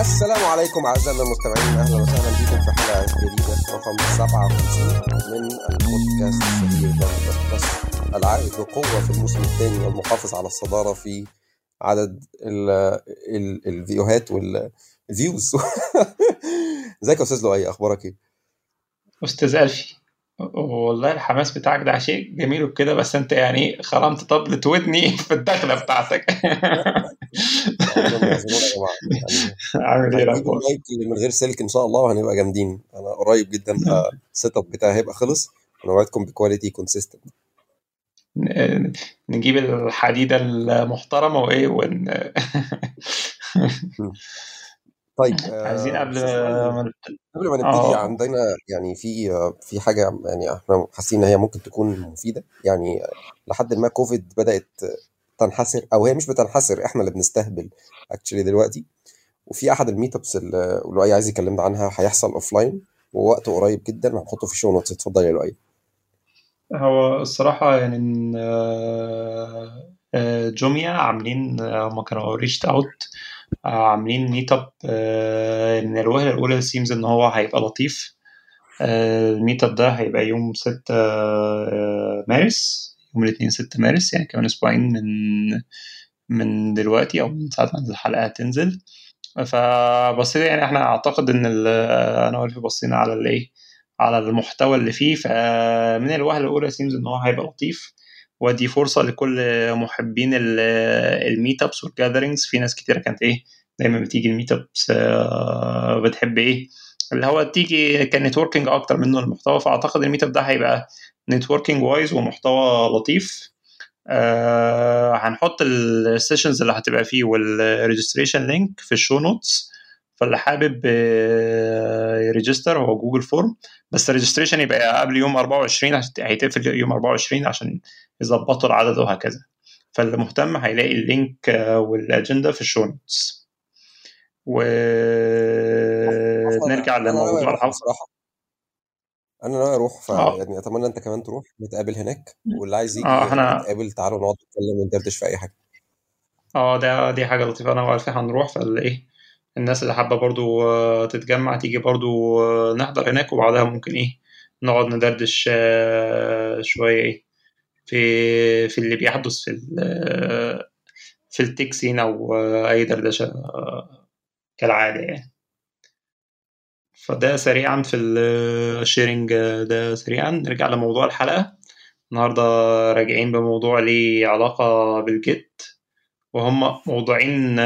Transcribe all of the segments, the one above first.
السلام عليكم أعزائنا المستمعين أهلا وسهلا بكم في حلقة جديدة رقم 57 من البودكاست الشهير بودكاست العائد بقوة في الموسم الثاني والمحافظ على الصدارة في عدد ال ال والفيوز ازيك يا أستاذ لؤي؟ أخبارك إيه؟ أستاذ ألفي والله الحماس بتاعك ده شيء جميل وكده بس أنت يعني خرمت طبلة ودني في الدخلة بتاعتك. عامل إيه؟ من غير سلك إن شاء الله وهنبقى جامدين. أنا قريب جدا ال setup بتاعي هيبقى خلص. وأنا وعدكم ب quality consistent نجيب الحديدة المحترمة و A1 طيب عايزين قبل ما قبل ما نبتدي عندنا يعني في في حاجة يعني إحنا حاسين إن هي ممكن تكون مفيدة. يعني لحد ما كوفيد بدأت تنحسر أو هي مش بتنحسر إحنا اللي بنستهبل actually دلوقتي. وفي أحد ال meetups اللي لؤي عايز يكلمنا عنها هيحصل offline ووقته قريب جدا. هنحطه في ال show notes اتفضل يا لؤي. هو الصراحة يعني جوميا عاملين هم كانوا reached out عاملين meetup من الوهله الأولى seems إن هو هيبقى لطيف. ال meetup ده هيبقى يوم 6 مارس يوم الاثنين 6 مارس يعني كمان أسبوعين من من دلوقتي أو من ساعة ما الحلقة هتنزل. فبصيت يعني إحنا أعتقد إن أنا والفي بصينا على الإيه على المحتوى اللي فيه. فمن الوهله الأولى seems إن هو هيبقى لطيف. ودي فرصة لكل محبين ال meetups وال gatherings في ناس كتيرة كانت إيه دايما بتيجي ال meetups بتحب إيه اللي هو تيجي ك networking أكتر منه المحتوى. فأعتقد ال meetup ده هيبقى networking wise ومحتوى لطيف. آه هنحط ال sessions اللي هتبقى فيه وال registration link في ال show notes فاللي حابب ي register هو Google form. بس ال registration يبقى قبل يوم 24 هيتقفل يوم 24 عشان يظبطوا العدد وهكذا. فاللي مهتم هيلاقي ال link والأجندة في ال show notes. ونرجع لموضوع الحلقة أنا ناوي أروح فيعني أتمنى أنت كمان تروح نتقابل هناك. واللي عايز يجي آه إحنا نتقابل تعالوا نقعد نتكلم وندردش في أي حاجة. آه ده دي حاجة لطيفة. أنا وعارف هنروح فالايه الناس اللي حابة برضو تتجمع تيجي برضو نحضر هناك وبعدها ممكن إيه نقعد ندردش شوية إيه في في اللي بيحدث في في التك أو أي دردشة كالعادة يعني. فده سريعا في ال sharing ده سريعا. نرجع لموضوع الحلقة. النهارده راجعين بموضوع ليه علاقة بال Git. وهم موضوعين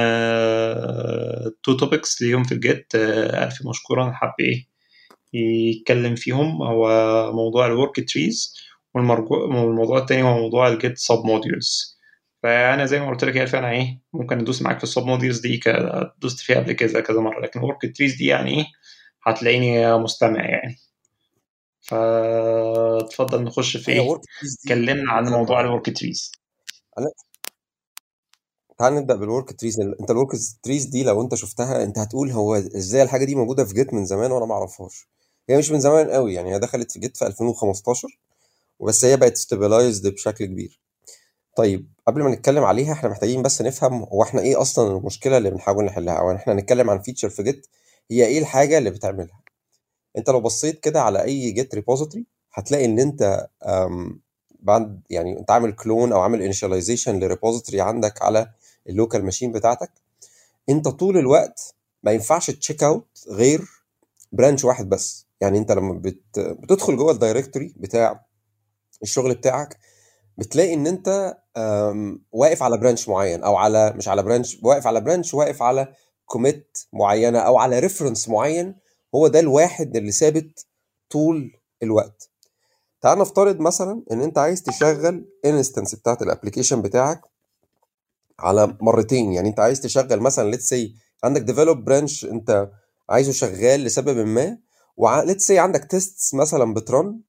two topics ليهم في ال Git ألف مشكورا حب إيه يتكلم فيهم. هو موضوع ال worktrees والموضوع التاني هو موضوع ال Git submodules فأنا زي ما قلت لك يا ألف أنا إيه ممكن ندوس معاك في ال submodules دي دوست فيها قبل كذا كذا مرة. لكن ال worktrees دي يعني إيه هتلاقيني مستمع يعني. فاتفضل نخش في إيه اتكلمنا عن موضوع ال worktrees تعال نبدأ بال worktrees انت ال worktrees دي لو انت شفتها انت هتقول هو إزاي الحاجة دي موجودة في Git من زمان وأنا ما اعرفهاش هي مش من زمان قوي يعني هي دخلت في Git في 2015 وبس هي بقت stabilized بشكل كبير. طيب قبل ما نتكلم عليها إحنا محتاجين بس نفهم هو إحنا إيه أصلا المشكلة اللي بنحاول نحلها أو إحنا هنتكلم عن feature في Git هي إيه الحاجة اللي بتعملها؟ انت لو بصيت كده على أي Git repository هتلاقي إن انت بعد يعني انت عامل clone أو عامل initialization ل repository عندك على ال local machine بتاعتك انت طول الوقت ما ينفعش checkout غير branch واحد بس. يعني انت لما بت... بتدخل جوه ال directory بتاع الشغل بتاعك بتلاقي ان انت واقف على branch معين أو على مش على branch واقف على branch واقف على commit معينة أو على reference معين هو ده الواحد اللي ثابت طول الوقت. تعال نفترض مثلا إن أنت عايز تشغل instance بتاعت ال application بتاعك على مرتين. يعني أنت عايز تشغل مثلا let's say عندك develop branch أنت عايزه شغال لسبب ما و let's say عندك tests مثلا بت run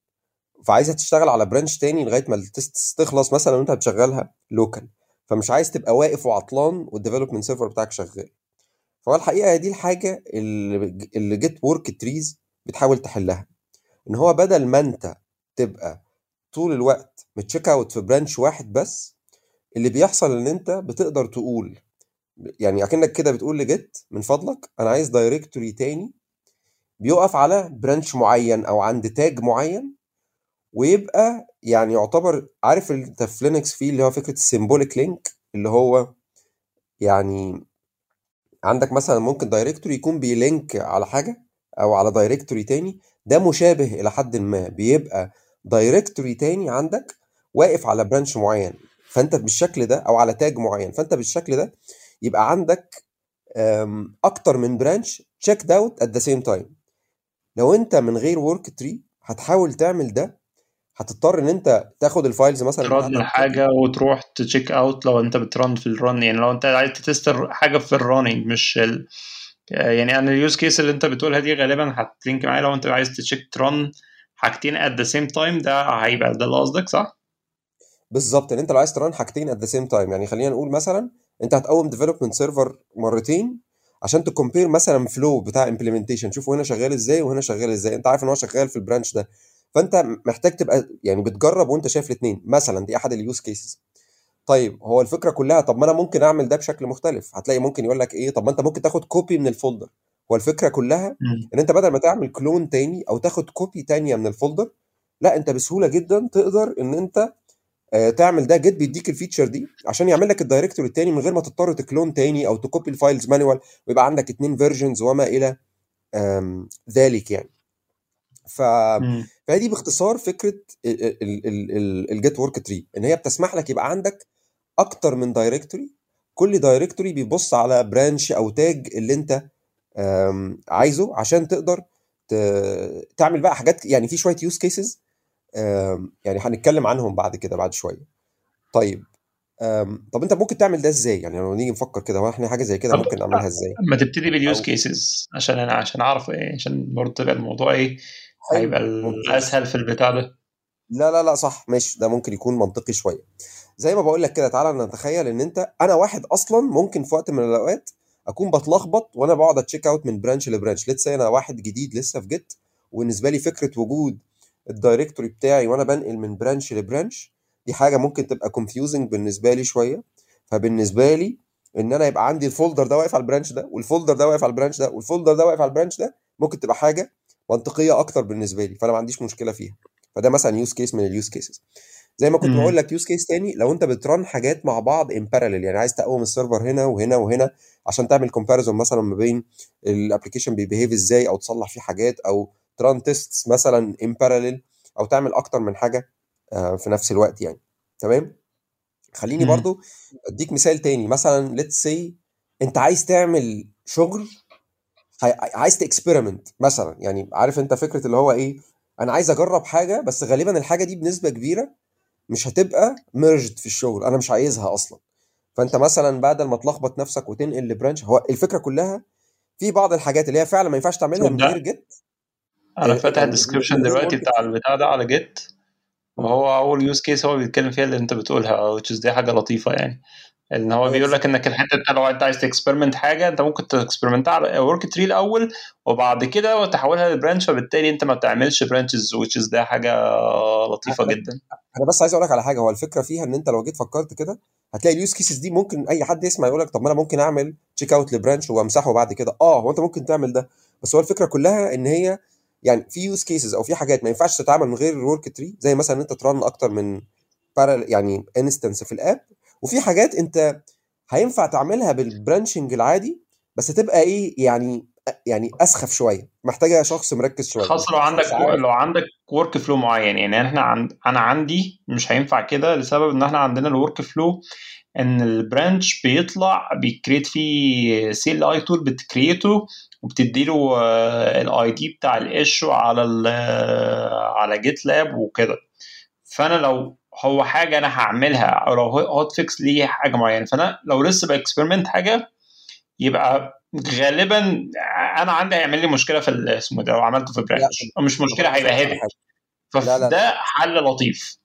فعايزها تشتغل على branch تاني لغاية ما ال test تخلص مثلا وأنت هتشغلها local فمش عايز تبقى واقف وعطلان وال development server بتاعك شغال. فهو الحقيقة دي الحاجة اللي اللي Git worktrees بتحاول تحلها. إن هو بدل ما أنت تبقى طول الوقت مت checkout في branch واحد بس اللي بيحصل إن أنت بتقدر تقول يعني أكنك كده بتقول ل Git من فضلك أنا عايز directory تاني بيقف على branch معين أو عند tag معين ويبقى يعني يعتبر عارف أنت في Linux فيه اللي هو فكرة ال symbolic link اللي هو يعني عندك مثلا ممكن directory يكون بي link على حاجة أو على directory تاني ده مشابه إلى حد ما بيبقى directory تاني عندك واقف على branch معين. فأنت بالشكل ده أو على tag معين فأنت بالشكل ده يبقى عندك أكتر من branch checkout at the same time لو أنت من غير worktree هتحاول تعمل ده هتضطر إن أنت تاخد ال files مثلا ت run حاجة وتروح checkout لو أنت بت run في ال run يعني لو أنت عايز تست حاجة في ال running مش ال... يعني أنا ال use case اللي أنت بتقولها دي غالبا هتلينك معايا لو أنت عايز check ت run حاجتين at the same time ده هيبقى ده اللي قصدك صح؟ بالظبط إن أنت لو عايز ت run حاجتين at the same time يعني خلينا نقول مثلا أنت هتقوم development server مرتين عشان ت compare مثلا flow بتاع implementation تشوفه هنا شغال إزاي وهنا شغال إزاي. أنت عارف إن هو شغال في ال branch ده. فأنت محتاج تبقى يعني بتجرب وأنت شايف الاثنين مثلا دي أحد ال use cases طيب هو الفكرة كلها طب ما أنا ممكن أعمل ده بشكل مختلف. هتلاقي ممكن يقول لك إيه طب ما أنت ممكن تاخد copy من ال folder هو الفكرة كلها. إن أنت بدل ما تعمل clone تاني أو تاخد copy تانية من ال folder لأ أنت بسهولة جدا تقدر إن أنت تعمل ده Git بيديك ال feature دي عشان يعمل لك ال directory التاني من غير ما تضطر ت clone تاني أو ت copy ال files manual ويبقى عندك اتنين versions وما إلى ذلك يعني ف. فهي باختصار فكرة ال Git worktree إن هي بتسمح لك يبقى عندك أكتر من directory كل directory بيبص على branch أو tag اللي أنت عايزه عشان تقدر ت- تعمل بقى حاجات يعني في شوية use cases يعني هنتكلم عنهم بعد كده بعد شوية. طيب طب انت ممكن تعمل ده إزاي؟ يعني لو نيجي نفكر كده هو إحنا حاجة زي كده ممكن نعملها إزاي؟ ما تبتدي بال use cases عشان أنا عشان أعرف إيه عشان برضه تبقى الموضوع إيه هيبقى الاسهل في البتاع ده. لا لا لا صح ماشي ده ممكن يكون منطقي شوية. زي ما بقول لك كده تعالى نتخيل إن أنت أنا واحد أصلا ممكن في وقت من الأوقات أكون بتلخبط وأنا بقعد ا checkout من branch ل branch let's say أنا واحد جديد لسه في Git وبالنسبة لي فكرة وجود ال directory بتاعي وأنا بنقل من branch ل branch دي حاجة ممكن تبقى confusing بالنسبة لي شوية. فبالنسبة لي إن أنا يبقى عندي ال folder ده واقف على ال branch ده وال folder ده واقف على ال branch ده وال folder ده واقف على ال branch ده ممكن تبقى حاجة منطقية أكتر بالنسبة لي فأنا ما عنديش مشكلة فيها. فده مثلا use case من ال use cases زي ما كنت بقول. لك use case تاني لو أنت بت run حاجات مع بعض in parallel يعني عايز تقوم ال server هنا وهنا وهنا عشان تعمل comparison مثلا ما بين ال application بي behave إزاي أو تصلح فيه حاجات أو ت run test مثلا in parallel أو تعمل أكتر من حاجة آه، في نفس الوقت يعني. تمام؟ خليني. برضو أديك مثال تاني. مثلا let's say أنت عايز تعمل شغل عايز ت experiment مثلا. يعني عارف أنت فكرة اللي هو إيه؟ أنا عايز أجرب حاجة بس غالبا الحاجة دي بنسبة كبيرة مش هتبقى merged في الشغل. أنا مش عايزها أصلا. فأنت مثلا بدل ما تلخبط نفسك وتنقل ل branch هو الفكرة كلها في بعض الحاجات اللي هي فعلا ما ينفعش تعملها من غير Git أنا آه، فاتح يعني ال description غير دلوقتي بتاع البتاع ده على Git. وهو أول use case هو بيتكلم فيها اللي انت بتقولها which is دي حاجة لطيفة يعني. إن هو بيقول لك إنك الحتة انت لو انت عايز ت experiment حاجة أنت ممكن تكسبيرمنت على work tree الأول وبعد كده تحولها ل branch فبالتالي أنت ما بتعملش branches which is ده حاجة لطيفة أنا جدا. أنا بس عايز أقول لك على حاجة هو الفكرة فيها إن أنت لو جيت فكرت كده هتلاقي ال use cases دي ممكن أي حد يسمع يقول لك طب ما أنا ممكن أعمل checkout ل branch وأمسحه بعد كده. آه هو أنت ممكن تعمل ده. بس هو الفكرة كلها إن هي يعني في use cases أو في حاجات ما ينفعش تتعمل من غير work tree زي مثلا إن أنت ت run أكتر من يعني instance في ال app وفي حاجات أنت هينفع تعملها بال branching العادي بس تبقى إيه يعني يعني أسخف شوية. محتاجة شخص مركز شوية. خاصة لو عندك لو عندك workflow معين. يعني إحنا عند أنا عندي مش هينفع كده لسبب إن إحنا عندنا ال workflow إن ال branch بيطلع بي create فيه CLI tool بت create ه وبتديله ال ID بتاع ال issue على ال على GitLab وكده. فأنا لو هو حاجة أنا هعملها أو لو hot fix ليه حاجة معينة فأنا لو لسه ب experiment حاجة يبقى غالبا أنا عندي هيعمل لي مشكلة في اسمه ده لو عملته في branch مش مشكلة هيبقى هيدك فده حل لطيف.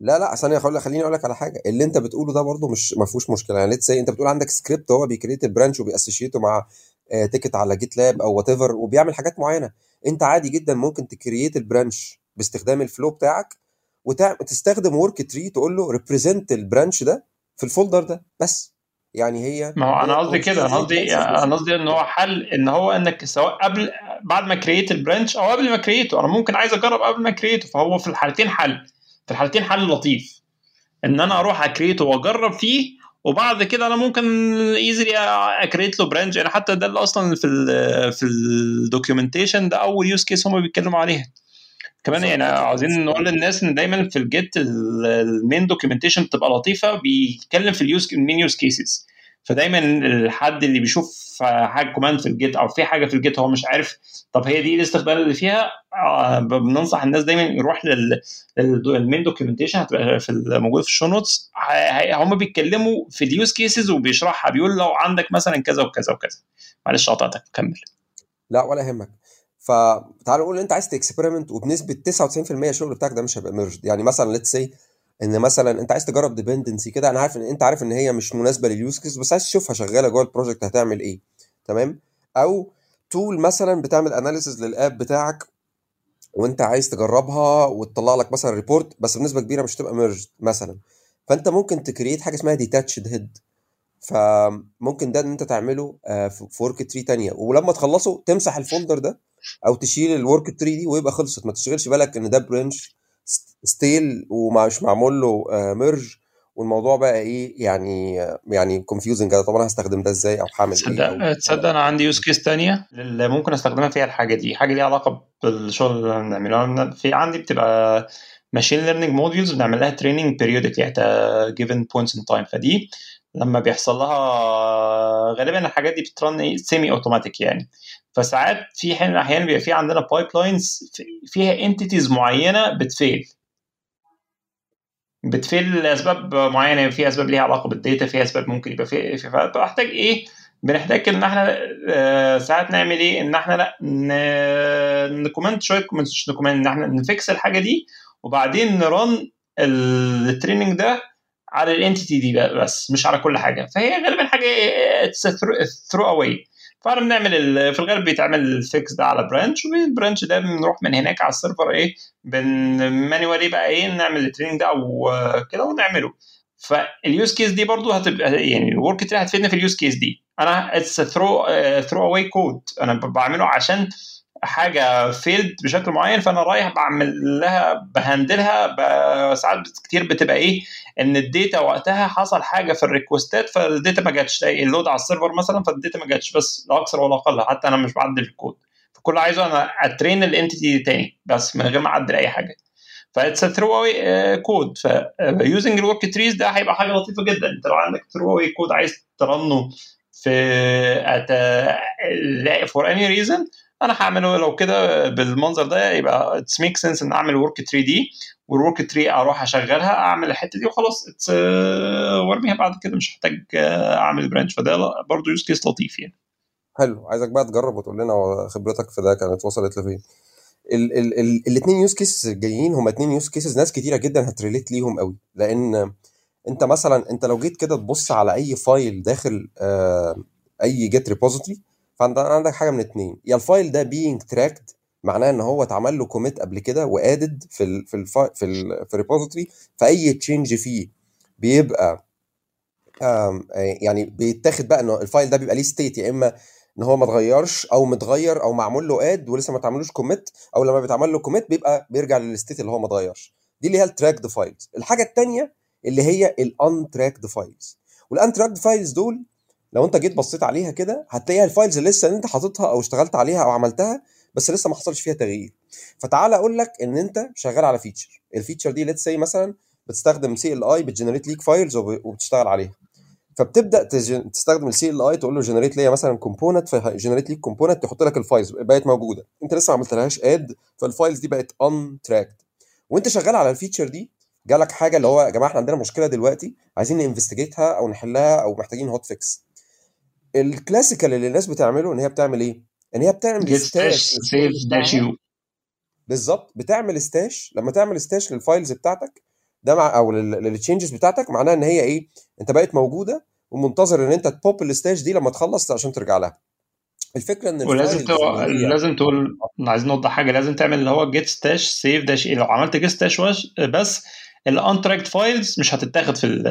لا لا ثانية خليني خليني أقول لك على حاجة. اللي أنت بتقوله ده برضو مش ما فيهوش مشكلة. يعني let's أنت بتقول عندك سكريبت هو بيكريت ال branch وبي associate ه مع ticket على GitLab أو whatever وبيعمل حاجات معينة. أنت عادي جدا ممكن ت create ال branch باستخدام ال flow بتاعك وتستخدم work tree تقول له represent ال branch ده في ال folder ده بس. يعني هي ما هو أنا قصدي كده أنا قصدي أنا قصدي إن هو حل إن هو إنك سواء قبل بعد ما create ال branch أو قبل ما create ه أنا ممكن عايز أجرب قبل ما create ه فهو في الحالتين حل. في الحالتين حل لطيف. إن أنا أروح ا create ه وأجرب فيه وبعد كده أنا ممكن easily ا create له branch يعني حتى ده اللي أصلا في ال في ال documentation ده أول use case هم بيتكلموا عليها. كمان يعني عاوزين نقول للناس إن دايما في ال Git ال main documentation بتبقى لطيفة. بيتكلم في ال use ال main use cases فدايما الحد اللي بيشوف حاجة command في ال Git أو في حاجة في ال Git هو مش عارف طب هي دي إيه الاستخدام اللي فيها؟ بننصح الناس دايما يروح لل main documentation هتبقى في موجود في ال show notes هم بيتكلموا في ال use cases وبيشرحها بيقول لو عندك مثلا كذا وكذا وكذا. معلش قطعتك كمل. لا ولا يهمك. فتعال نقول أنت عايز ت experiment وبنسبة 99% الشغل بتاعك ده مش هيبقى merged يعني مثلا let's say إن مثلا أنت عايز تجرب dependency كده أنا عارف إن أنت عارف إن هي مش مناسبة لل use case بس عايز تشوفها شغالة جوه ال project هتعمل إيه تمام؟ أو tool مثلا بتعمل analysis لل app بتاعك وأنت عايز تجربها وتطلع لك مثلا report بس بنسبة كبيرة مش تبقى merged مثلا. فأنت ممكن ت create حاجة اسمها detached head فممكن ده إن أنت تعمله في work tree تانية. ولما تخلصه تمسح ال folder ده أو تشيل ال work tree دي ويبقى خلصت. ما تشغلش بالك إن ده branch still ومش معمول له merge والموضوع بقى إيه يعني يعني confusing طب أنا هستخدم ده إزاي؟ أو هعمل تصدق إيه تصدق أنا عندي use case ثانية اللي ممكن أستخدمها فيها الحاجة دي. حاجة ليها علاقة بالشغل اللي بنعمله. في عندي بتبقى machine learning models بنعمل لها training periodically at given points in time فدي لما بيحصل لها غالبا الحاجات دي بت run semi automatic يعني. فساعات في حين أحيانا بيبقى في عندنا pipelines فيها entities معينة بت fail بت fail لأسباب معينة في أسباب ليها علاقة بال data في أسباب ممكن يبقى في فبحتاج إيه؟ بنحتاج إن إحنا آه ساعات نعمل إيه؟ إن إحنا لا ن comment شوية مش ن comment إن إحنا ن fix الحاجة دي وبعدين ن run ال training ده على ال entity دي بس مش على كل حاجة. فهي غالبا حاجة throw away فاحنا بنعمل في الغالب بيتعمل ال fix ده على branch وال branch ده بنروح من هناك على ال server إيه بن manually بقى إيه نعمل ال training ده أو كده ونعمله. فال use case دي برضو هتبقى يعني ال work tree هتفيدنا في ال use case دي. أنا it's throw throw away code أنا بعمله عشان حاجة failed بشكل معين فأنا رايح بعمل لها ب handle ها ساعات كتير بتبقى إيه إن ال data وقتها حصل حاجة في ال requestات فال data ما جاتش ال load على ال server مثلا فال data ما جاتش بس لا أكثر ولا أقل حتى أنا مش بعدل الكود. فكل عايزه أنا أ train ال entity تاني بس من غير ما أعدل أي حاجة. ف it's throw away code ف using ال work trees ده هيبقى حاجة لطيفة جدا. أنت لو عندك throw away code عايز ت run ه في for any reason أنا هعمله لو كده بالمنظر ده يبقى it's make sense ان اعمل work tree دي وال work tree أروح اشغلها اعمل الحتة دي وخلاص. it's وارميها بعد كده مش هحتاج اعمل branch فده برضه use case لطيف يعني. حلو. عايزك بقى تجرب وتقول لنا خبرتك في ده كانت وصلت لفين. الاثنين use cases الجايين هم اثنين use cases ناس كتيرة جدا هت relate ليهم قوي. لأن انت مثلا انت لو جيت كده تبص على أي file داخل آه أي Git repository فأنت عندك حاجة من اتنين. يا ال file ده being tracked معناه إن هو اتعمل له commit قبل كده و added في ال في ال في ال في ال repository فأي change فيه بيبقى يعني بيتاخد بقى انه ال file ده بيبقى ليه state يا إما إن هو ما اتغيرش أو متغير أو معمول له add ولسه ما اتعملوش commit أو لما بيتعمل له commit بيبقى بيرجع لل state اللي هو ما اتغيرش. دي اللي هي ال tracked files الحاجة الثانية اللي هي ال untracked files وال untracked files دول لو انت جيت بصيت عليها كده هتلاقيها ال files اللي لسه انت حاططها أو اشتغلت عليها أو عملتها بس لسه ما حصلش فيها تغيير. فتعال أقول لك ان انت شغال على feature ال feature دي let's say مثلا بتستخدم CLI بت generate ليك files وبتشتغل عليها. فبتبدأ تستخدم ال CLI تقول له generate ليا مثلا component ف generate ليك كومبوننت تحط لك ال files بقت موجودة. انت لسه ما عملتلهاش add فال files دي بقت untracked وانت شغال على ال feature دي جالك حاجة اللي هو يا جماعة إحنا عندنا مشكلة دلوقتي عايزين ن investigate ها أو نحلها أو محتاجين hotfix ال classical اللي الناس بتعمله إن هي بتعمل إيه؟ إن هي بتعمل stash save dash u بالظبط بتعمل stash لما تعمل stash لل files بتاعتك ده مع أو لل changes بتاعتك معناها إن هي إيه؟ أنت بقت موجودة ومنتظر إن أنت ت pop ال stash دي لما تخلص عشان ترجع لها. الفكرة إن ولازم هي لازم تقول عايزين نوضح حاجة لازم تعمل اللي هو git stash save dash لو عملت git stash بس ال untracked files مش هتتاخد في ال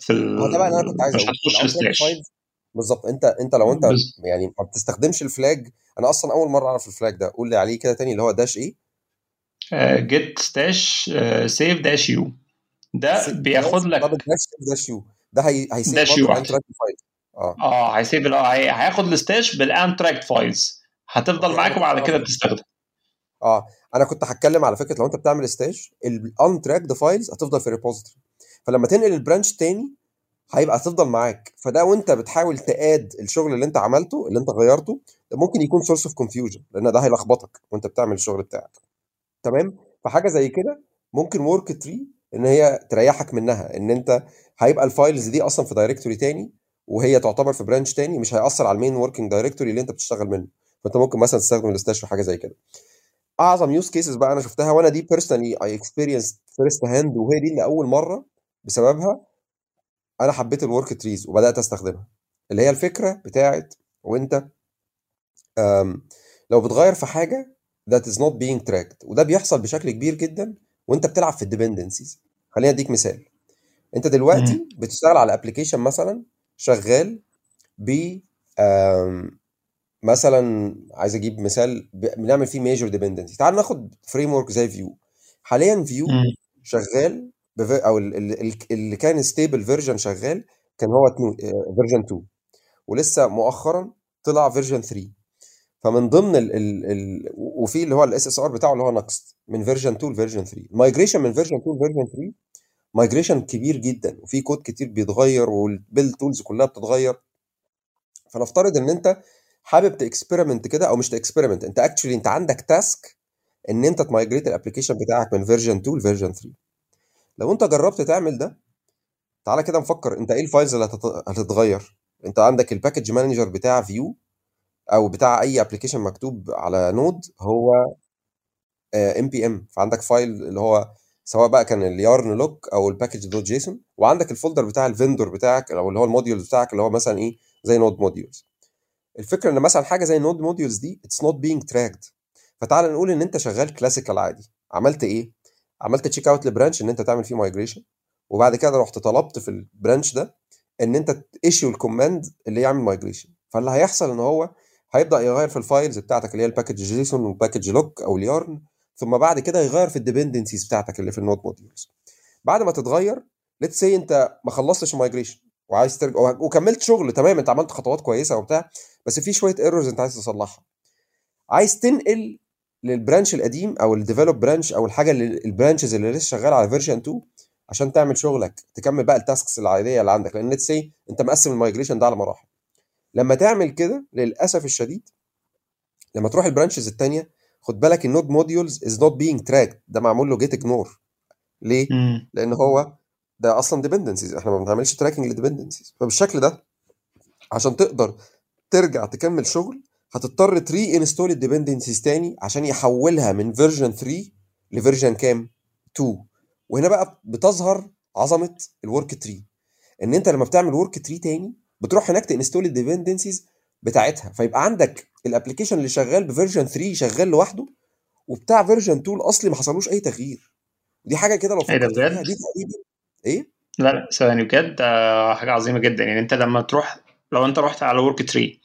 في ال هو ده بقى اللي أنا كنت عايز مش هتخش files بالظبط. أنت أنت لو أنت بس يعني ما بتستخدمش ال flag أنا أصلا أول مرة أعرف ال flag ده. قول لي عليه كده تاني اللي هو dash إيه؟ git stash save dash u ده بياخد dash لك dash dash u ده هي هي save dash u آه. آه هي save ال- آه هي- هياخد ال stash بال untracked files هتفضل معاك وبعد كده بتستخدم. آه. أنا كنت هتكلم على فكرة لو أنت بتعمل stash ال untracked files هتفضل في repository فلما تنقل ال branch تاني هيبقى هتفضل معاك. فده وانت بتحاول ت add الشغل اللي انت عملته اللي انت غيرته ممكن يكون source of confusion لأن ده هيلخبطك وانت بتعمل الشغل بتاعك. تمام؟ فحاجة زي كده ممكن worktree إن هي تريحك منها إن انت هيبقى ال files دي أصلا في directory تاني وهي تعتبر في branch تاني مش هيأثر على ال main working directory اللي انت بتشتغل منه. فانت ممكن مثلا تستخدم ال stash في حاجة زي كده. أعظم use cases بقى أنا شفتها وأنا دي personally I experience first hand وهي دي اللي أول مرة بسببها أنا حبيت ال worktrees وبدأت استخدمها اللي هي الفكرة بتاعت وانت لو بتغير في حاجة that is not being tracked وده بيحصل بشكل كبير جدا وانت بتلعب في ال dependencies خليني اديك مثال انت. دلوقتي بتشتغل على application مثلا شغال ب مثلا عايز أجيب مثال بنعمل فيه major dependency تعال ناخد framework زي Vue حاليا Vue. شغال. أو ال- ال- ال- اللي كان stable version شغال كان هو version 2 ولسه مؤخرا طلع version 3 فمن ضمن ال ال ال وفي اللي هو ال SSR بتاعه اللي هو Nuxt من version 2 ل version 3 ال migration من version 2 ل version 3 migration كبير جدا وفي كود كتير بيتغير وال build tools كلها بتتغير. فنفترض إن أنت حابب ت experiment كده أو مش ت experiment أنت actually أنت عندك task إن أنت ت migrate ال application بتاعك من version 2 ل version 3 لو انت جربت تعمل ده تعالى كده نفكر انت إيه ال files اللي هتت- هتتغير. انت عندك ال package manager بتاع Vue أو بتاع اي application مكتوب على Node هو npm فعندك file اللي هو سواء بقى كان ال yarn lock أو ال package dot json وعندك ال folder بتاع ال vendor بتاعك أو اللي هو ال modules بتاعك اللي هو مثلا إيه زي node modules الفكرة إن مثلا حاجة زي ال node modules دي it's not being tracked فتعال نقول إن أنت شغال classical عادي. عملت إيه؟ عملت checkout ل branch إن أنت تعمل فيه migration وبعد كده رحت طلبت في ال branch ده إن أنت ت issue ال command اللي يعمل migration فاللي هيحصل إن هو هيبدأ يغير في ال files بتاعتك اللي هي ال package json وال package lock أو ال yarn ثم بعد كده يغير في ال dependencies بتاعتك اللي في ال node modules بعد ما تتغير let's say أنت ما خلصتش migration وعايز ترجع وكملت شغل تمام أنت عملت خطوات كويسة وبتاع بس في شوية errors أنت عايز تصلحها. عايز تنقل لل branch القديم أو ال develop branch أو الحاجة اللي ال branches اللي لسه شغالة على version 2 عشان تعمل شغلك تكمل بقى ال tasks العادية اللي عندك. لأن let's say أنت مقسم ال migration ده على مراحل. لما تعمل كده للأسف الشديد لما تروح ال branches الثانية خد بالك ال node modules is not being tracked ده معمول له git ignore ليه؟ مم. لأن هو ده أصلا dependencies إحنا ما بنعملش tracking لل dependencies فبالشكل ده عشان تقدر ترجع تكمل شغل هتضطر ت reinstall ال dependencies تاني عشان يحولها من version 3 ل version كام؟ 2 وهنا بقى بتظهر عظمة ال worktree إن أنت لما بتعمل worktree تاني بتروح هناك ت install ال dependencies بتاعتها. فيبقى عندك ال application اللي شغال ب version 3 شغال لوحده وبتاع version 2 الأصلي ما حصلوش أي تغيير. دي حاجة كده لو ده فكرت فيها؟ دي تقريبا إيه؟ لا لا ثواني بجد حاجة عظيمة جدا. يعني أنت لما تروح لو أنت رحت على worktree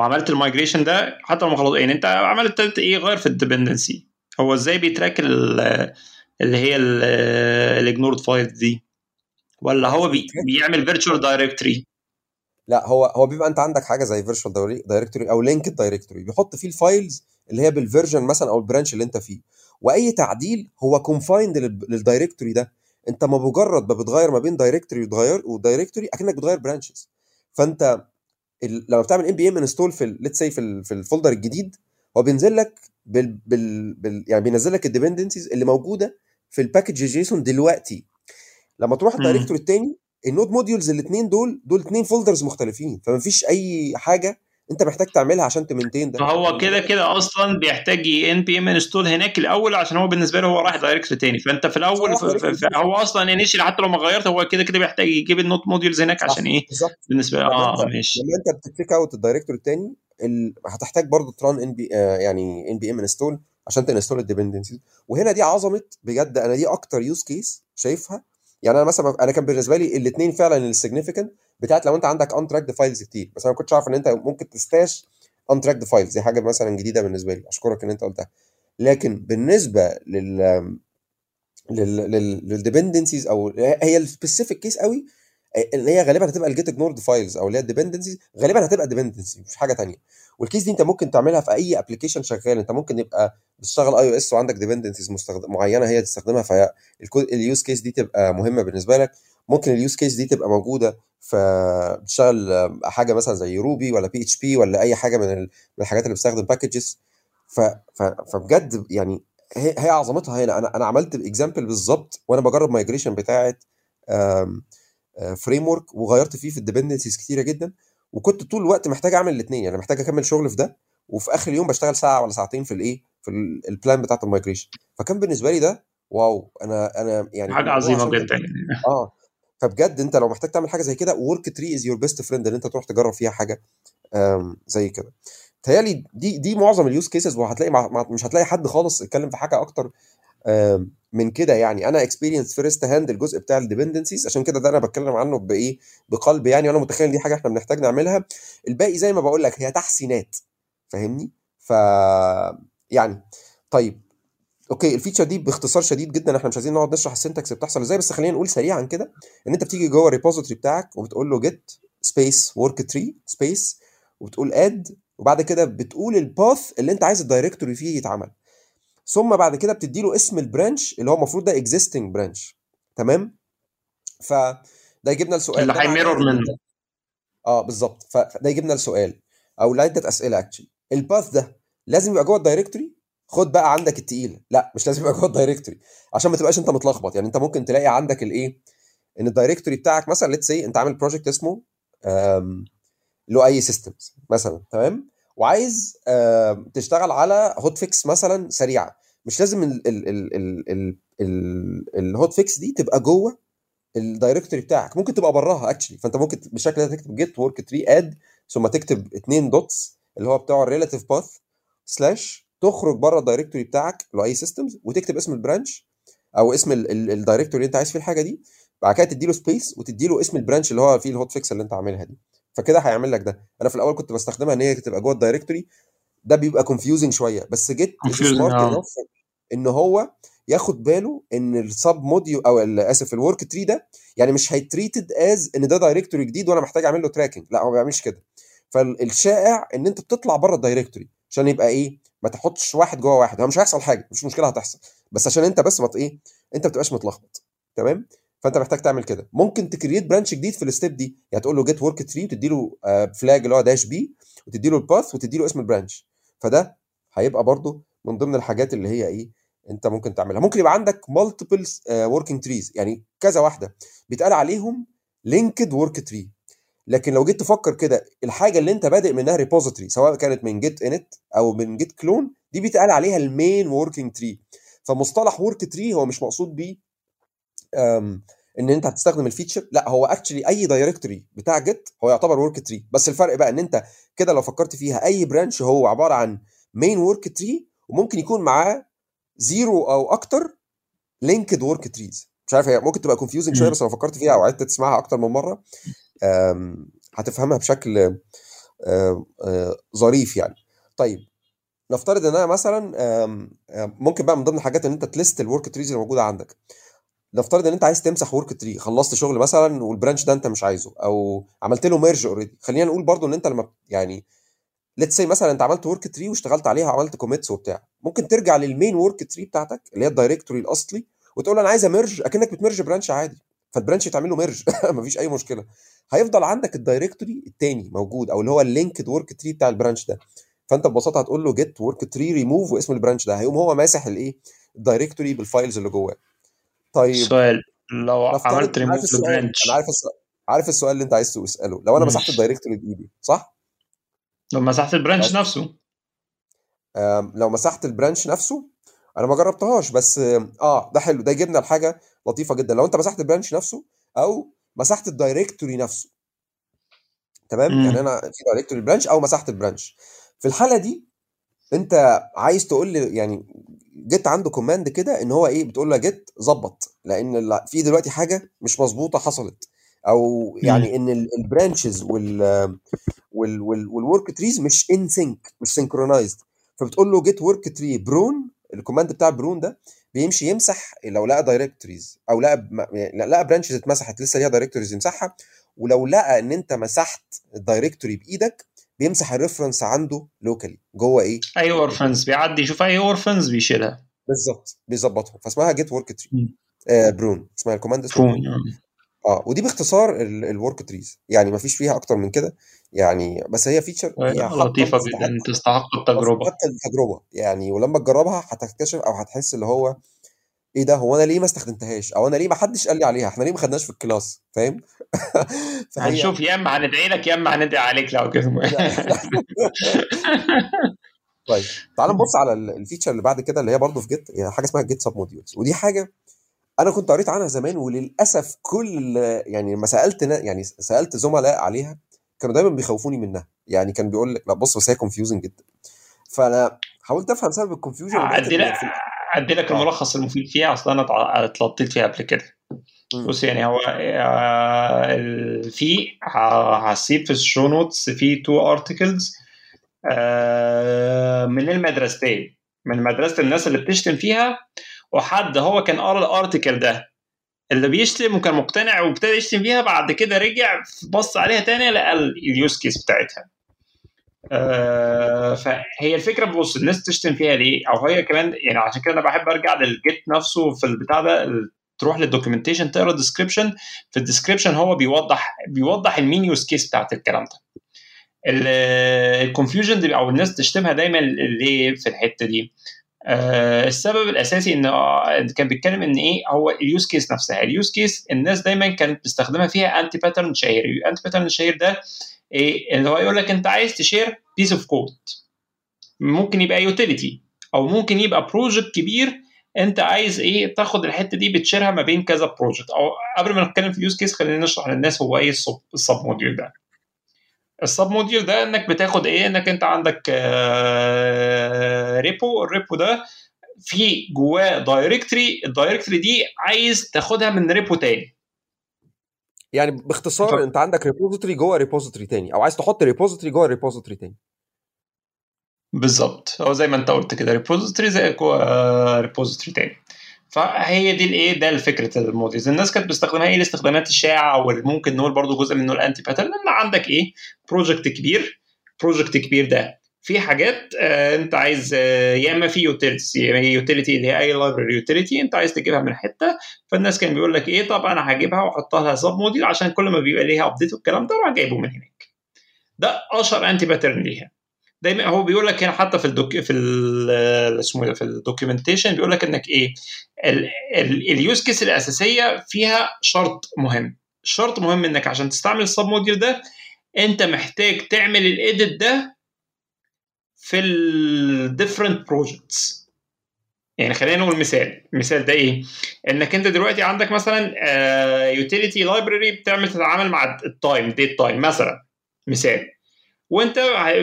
وعملت ال migration ده حتى لو ما خلص يعني انت عملت إيه غير في ال dependency هو إزاي بي track ال- اللي هي ال ignored file دي؟ ولا هو بي بيعمل فيرتشوال دايركتوري لا هو هو بيبقى انت عندك حاجة زي virtual directory أو linked directory بيحط فيه ال files اللي هي بال version مثلا أو ال branch اللي انت فيه. وأي تعديل هو confined لل directory ده. انت ما مجرد ما بتغير ما بين directory وتغير و directory أكنك بتغير branches فانت. لما بتعمل npm install في let's say في, ال... في ال folder الجديد هو بينزل لك بال... بال... بال... يعني بينزل لك ال dependencies اللي موجودة في ال package JSON دلوقتي. لما تروح ال directory الثاني ال node modules الاثنين دول دول اثنين folders مختلفين فما فيش أي حاجة انت محتاج تعملها عشان ت maintain ده. فهو كده كده أصلا بيحتاج npm install هناك الأول عشان هو بالنسبة له هو رايح direct تاني فانت في الأول صح، ف- ف- هو أصلا initial حتى لو ما غيرت هو كده كده بيحتاج يجيب ال node modules هناك عشان إيه؟ بالظبط. بالنسبة لما آه ماشي. لما انت بت check out ال directory التاني ال... هتحتاج برضو ت run NP آه يعني npm install عشان ت install ال dependencies وهنا دي عظمة بجد. أنا دي أكتر use case شايفها. يعني أنا مثلا أنا كان بالنسبة لي الاثنين فعلا ال significant بتاعت لو أنت عندك untracked files كتير. بس أنا ما كنتش عارف إن أنت ممكن ت stash untracked files دي حاجة مثلا جديدة بالنسبة لي. أشكرك إن أنت قلتها. لكن بالنسبة لل لل dependencies أو هي ال specific case قوي اللي هي غالبا هتبقى ال git ignored files أو اللي هي ال dependencies غالبا هتبقى dependency مش حاجة تانية. وال case دي أنت ممكن تعملها في أي application شغال. أنت ممكن يبقى بتشتغل iOS وعندك dependencies معينة هي تستخدمها فهي ال use case دي تبقى مهمة بالنسبة لك. ممكن ال use case دي تبقى موجودة في بتشتغل حاجة مثلا زي Ruby ولا PHP ولا أي حاجة من الحاجات اللي بتستخدم packages ف... فبجد يعني هي, عظمتها هنا. أنا أنا عملت example بالظبط وأنا بجرب migration بتاعه framework وغيرت فيه في ال dependencies كتيرة جدا وكنت طول الوقت محتاج أعمل الاثنين يعني محتاج أكمل شغل في ده وفي آخر اليوم بشتغل ساعة ولا ساعتين في الإيه في ال plan بتاعة ال migration فكان بالنسبة لي ده wow أنا أنا يعني حاجة عظيمة جدا آه. فبجد أنت لو محتاج تعمل حاجة زي كده worktree is your best friend إن أنت تروح تجرب فيها حاجة زي كده. تهيألي دي دي معظم ال use cases وهتلاقي مع مش هتلاقي حد خالص اتكلم في حاجة أكتر من كده يعني. أنا experienced first hand الجزء بتاع ال dependencies عشان كده ده أنا بتكلم عنه بإيه؟ بقلب يعني وأنا متخيل إن دي حاجة إحنا بنحتاج نعملها. الباقي زي ما بقول لك هي تحسينات فاهمني؟ ف يعني طيب okay ال feature دي باختصار شديد جدا إحنا مش عايزين نقعد نشرح ال syntax بتحصل إزاي بس خلينا نقول سريعا كده إن أنت بتيجي جوه ال repository بتاعك وبتقول له git space worktree space وبتقول add وبعد كده بتقول ال path اللي أنت عايز ال directory فيه يتعمل. ثم بعد كده بتدي له اسم ال branch اللي هو المفروض ده existing branch تمام؟ فده يجيبنا لسؤال. اللي هي mirror منه. آه بالظبط. فده يجيبنا لسؤال. أو لعده اسئله actually ال path ده لازم يبقى جوه ال directory؟ خد بقى عندك التقيل لا مش لازم يبقى جوه ال directory. عشان ما تبقاش أنت متلخبط. يعني أنت ممكن تلاقي عندك الايه إن ال directory بتاعك مثلا let's say أنت عامل project اسمه له A systems مثلا. تمام؟ وعايز تشتغل على hotfix مثلا سريعة. مش لازم ال hotfix دي تبقى جوه ال directory بتاعك. ممكن تبقى براها actually فأنت ممكن بالشكل ده تكتب git worktree add ثم تكتب اثنين dots اللي هو بتاع ال relative path slash تخرج بره ال directory بتاعك له A systems وتكتب اسم ال branch أو اسم ال directory اللي أنت عايز فيه الحاجة دي. بعد كده تدي له space وتدي له اسم ال branch اللي هو فيه ال hotfix اللي أنت عاملها دي. فكده هيعمل لك ده. أنا في الأول كنت بستخدمها إن هي تبقى جوه ال directory. ده بيبقى confusing شوية. بس git smart إن هو ياخد باله إن ال submodu أو آسف ال worktree ده يعني مش هي treated as إن ده directory جديد وأنا محتاج أعمل له tracking لأ هو ما بيعملش كده. فالشائع إن أنت بتطلع بره ال directory عشان يبقى إيه؟ ما تحطش واحد جوه واحد. هو مش هيحصل حاجة مش مشكلة هتحصل. بس عشان أنت بس ما إيه؟ أنت ما تبقاش متلخبط. تمام؟ فأنت محتاج تعمل كده. ممكن ت create branch جديد في ال step دي. يعني تقول له git worktree وتدي له flag اللي هو dash b وتدي له ال path وتدي له اسم ال branch. فده هيبقى برضو من ضمن الحاجات اللي هي إيه أنت ممكن تعملها. ممكن يبقى عندك multiple working trees يعني كذا واحدة. بيتقال عليهم linked worktree لكن لو جيت تفكر كده الحاجة اللي أنت بادئ منها repository سواء كانت من git init أو من git clone دي بيتقال عليها ال main working tree فمصطلح worktree هو مش مقصود بيه إن أنت هتستخدم ال feature لا هو actually أي directory بتاع git هو يعتبر worktree بس الفرق بقى إن أنت كده لو فكرت فيها أي branch هو عبارة عن main worktree وممكن يكون معاه zero أو أكتر linked worktrees مش عارف هي ممكن تبقى confusing شوية بس لو فكرت فيها أو عدت تسمعها أكتر من مرة هتفهمها بشكل ظريف يعني. طيب نفترض إن أنا مثلا ممكن بقى من ضمن الحاجات إن أنت ت list ال worktrees اللي موجودة عندك. نفترض ان انت عايز تمسح worktree خلصت شغل مثلا وال branch ده انت مش عايزه أو عملت له merge already خلينا نقول برضو ان انت لما يعني let's say مثلا انت عملت worktree واشتغلت عليها وعملت commits وبتاع ممكن ترجع لل main worktree بتاعتك اللي هي ال directory الاصلي وتقول أنا عايز ا merge أكنك بت merge branch عادي فال branch يتعمل له merge مفيش أي مشكلة. هيفضل عندك ال directory الثاني موجود أو اللي هو ال linked worktree بتاع ال branch ده. فأنت ببساطة هتقول له جيت ورك تري ريموف واسم ال branch ده هيقوم هو ماسح الايه ال directory بال files اللي جواه. طيب سؤال لو عملت ريموف لبرانش أنا عارف السؤال عارف السؤال اللي أنت عايز تسأله. لو أنا مسحت ال directory بإيدي صح؟ لو مسحت ال branch لو نفسه. لو مسحت ال branch نفسه أنا ما جربتهاش بس آه ده حلو ده يجيبنا لحاجة لطيفة جدا. لو أنت مسحت ال branch نفسه أو مسحت ال directory نفسه. تمام؟ يعني امم أنا في directory branch أو مسحت ال branch. في الحالة دي أنت عايز تقول لي يعني git عنده command كده إن هو إيه بتقول له git ظبط لأن في دلوقتي حاجة مش مظبوطة حصلت. أو يعني إن ال branches وال وال وال وال worktrees مش in sync مش synchronized فبتقول له git worktree prune ال command بتاع prune ده بيمشي يمسح لو لقى directories أو لقى ب- يعني لقى branches اتمسحت لسه ليها directories يمسحها. ولو لقى إن أنت مسحت ال directory بإيدك بيمسح ال reference عنده locally جوه إيه؟ أي orphans بيعدي يشوف أي orphans بيشيلها. بالظبط بيظبطهم. فاسمها git worktree. آه prune اسمها ال command اسمه prune آه. ودي باختصار ال worktrees يعني ما فيش فيها أكتر من كده. يعني بس هي feature حقا لطيفة جدا. تستحق التجربة. تستحق التجربة. يعني ولما تجربها هتكتشف أو هتحس اللي هو إيه ده؟ هو أنا ليه ما استخدمتهاش؟ أو أنا ليه ما حدش قال لي عليها؟ إحنا ليه ما خدناش في ال class؟ فاهم؟ هنشوف يا إما هندعي لك يا إما هندعي عليك لو كده. طيب تعال نبص على ال- ال feature اللي بعد كده اللي هي برضه في git هي حاجة اسمها git submodules ودي حاجة أنا كنت قريت عنها زمان وللأسف كل يعني لما سألت يعني سألت زملاء عليها كانوا دايما بيخوفوني منها. يعني كان بيقول لك لا بص بس هي confusing جدا. فأنا حاولت أفهم سبب ال confusion ادي لك الملخص المفيد فيها أصلا أنا اتلطيت فيها قبل كده. بص يعني هو آه، في هسيب في ال show notes في two articles من المدرستين من مدرسة الناس اللي بتشتم فيها وحد هو كان قرأ ال article ده. اللي بيشتم وكان مقتنع وابتدى يشتم فيها بعد كده رجع بص عليها تاني لقى ال use case بتاعتها. آه، فهي الفكرة بص الناس تشتم فيها ليه؟ أو هي كمان يعني عشان كده أنا بحب أرجع لل git نفسه في البتاع ده تروح لل documentation تقرأ ال description في ال description هو بيوضح بيوضح ال main use case بتاعت الكلام ده. ال confusion أو الناس تشتمها دايما ليه في الحتة دي؟ آه، السبب الأساسي إن آه، كان بيتكلم إن إيه؟ هو ال use case نفسها. ال use case الناس دايما كانت بتستخدمها فيها anti-pattern شهير. ال anti-pattern الشهير ده إيه؟ اللي هو يقول لك أنت عايز ت share piece of code ممكن يبقى utility أو ممكن يبقى project كبير أنت عايز إيه تاخد الحتة دي بت share ها ما بين كذا project أو قبل ما نتكلم في ال use case خلينا نشرح للناس هو إيه ال submodule ده. ال submodule ده إنك بتاخد إيه إنك أنت عندك آه، repo ال repo ده في جواه directory ال directory دي عايز تاخدها من repo تاني. يعني باختصار انت عندك repository جوه repository تاني أو عايز تحط repository جوه repository تاني. بالظبط. هو زي ما انت قلت كده repository زي جوه repository تاني. فهي دي الايه ده الفكرة ال modules الناس كانت بتستخدمها إيه الاستخدامات الشائعة؟ أو ممكن نقول برضو جزء منه ال anti-pattern ان عندك إيه؟ project كبير. project كبير ده في حاجات آه انت عايز آه يا إما في utility utility اللي هي أي library utility انت عايز تجيبها من حتة. فالناس كان بيقول لك إيه طب أنا هجيبها وأحطها لها submodule عشان كل ما بيبقى ليها update والكلام ده أروح جايبه من هناك. ده أشهر anti-pattern ليها. دايما هو بيقول لك هنا حتى في ال doc في ال- اسمه ده في ال documentation بيقول لك إنك إيه ال use case الأساسية فيها شرط مهم. شرط مهم إنك عشان تستعمل ال submodule ده أنت محتاج تعمل ال edit ده في ال different projects يعني خلينا نقول مثال. المثال ده إيه؟ إنك أنت دلوقتي عندك مثلا utility library بتعمل تتعامل مع ال time date time مثلا. مثال. وأنت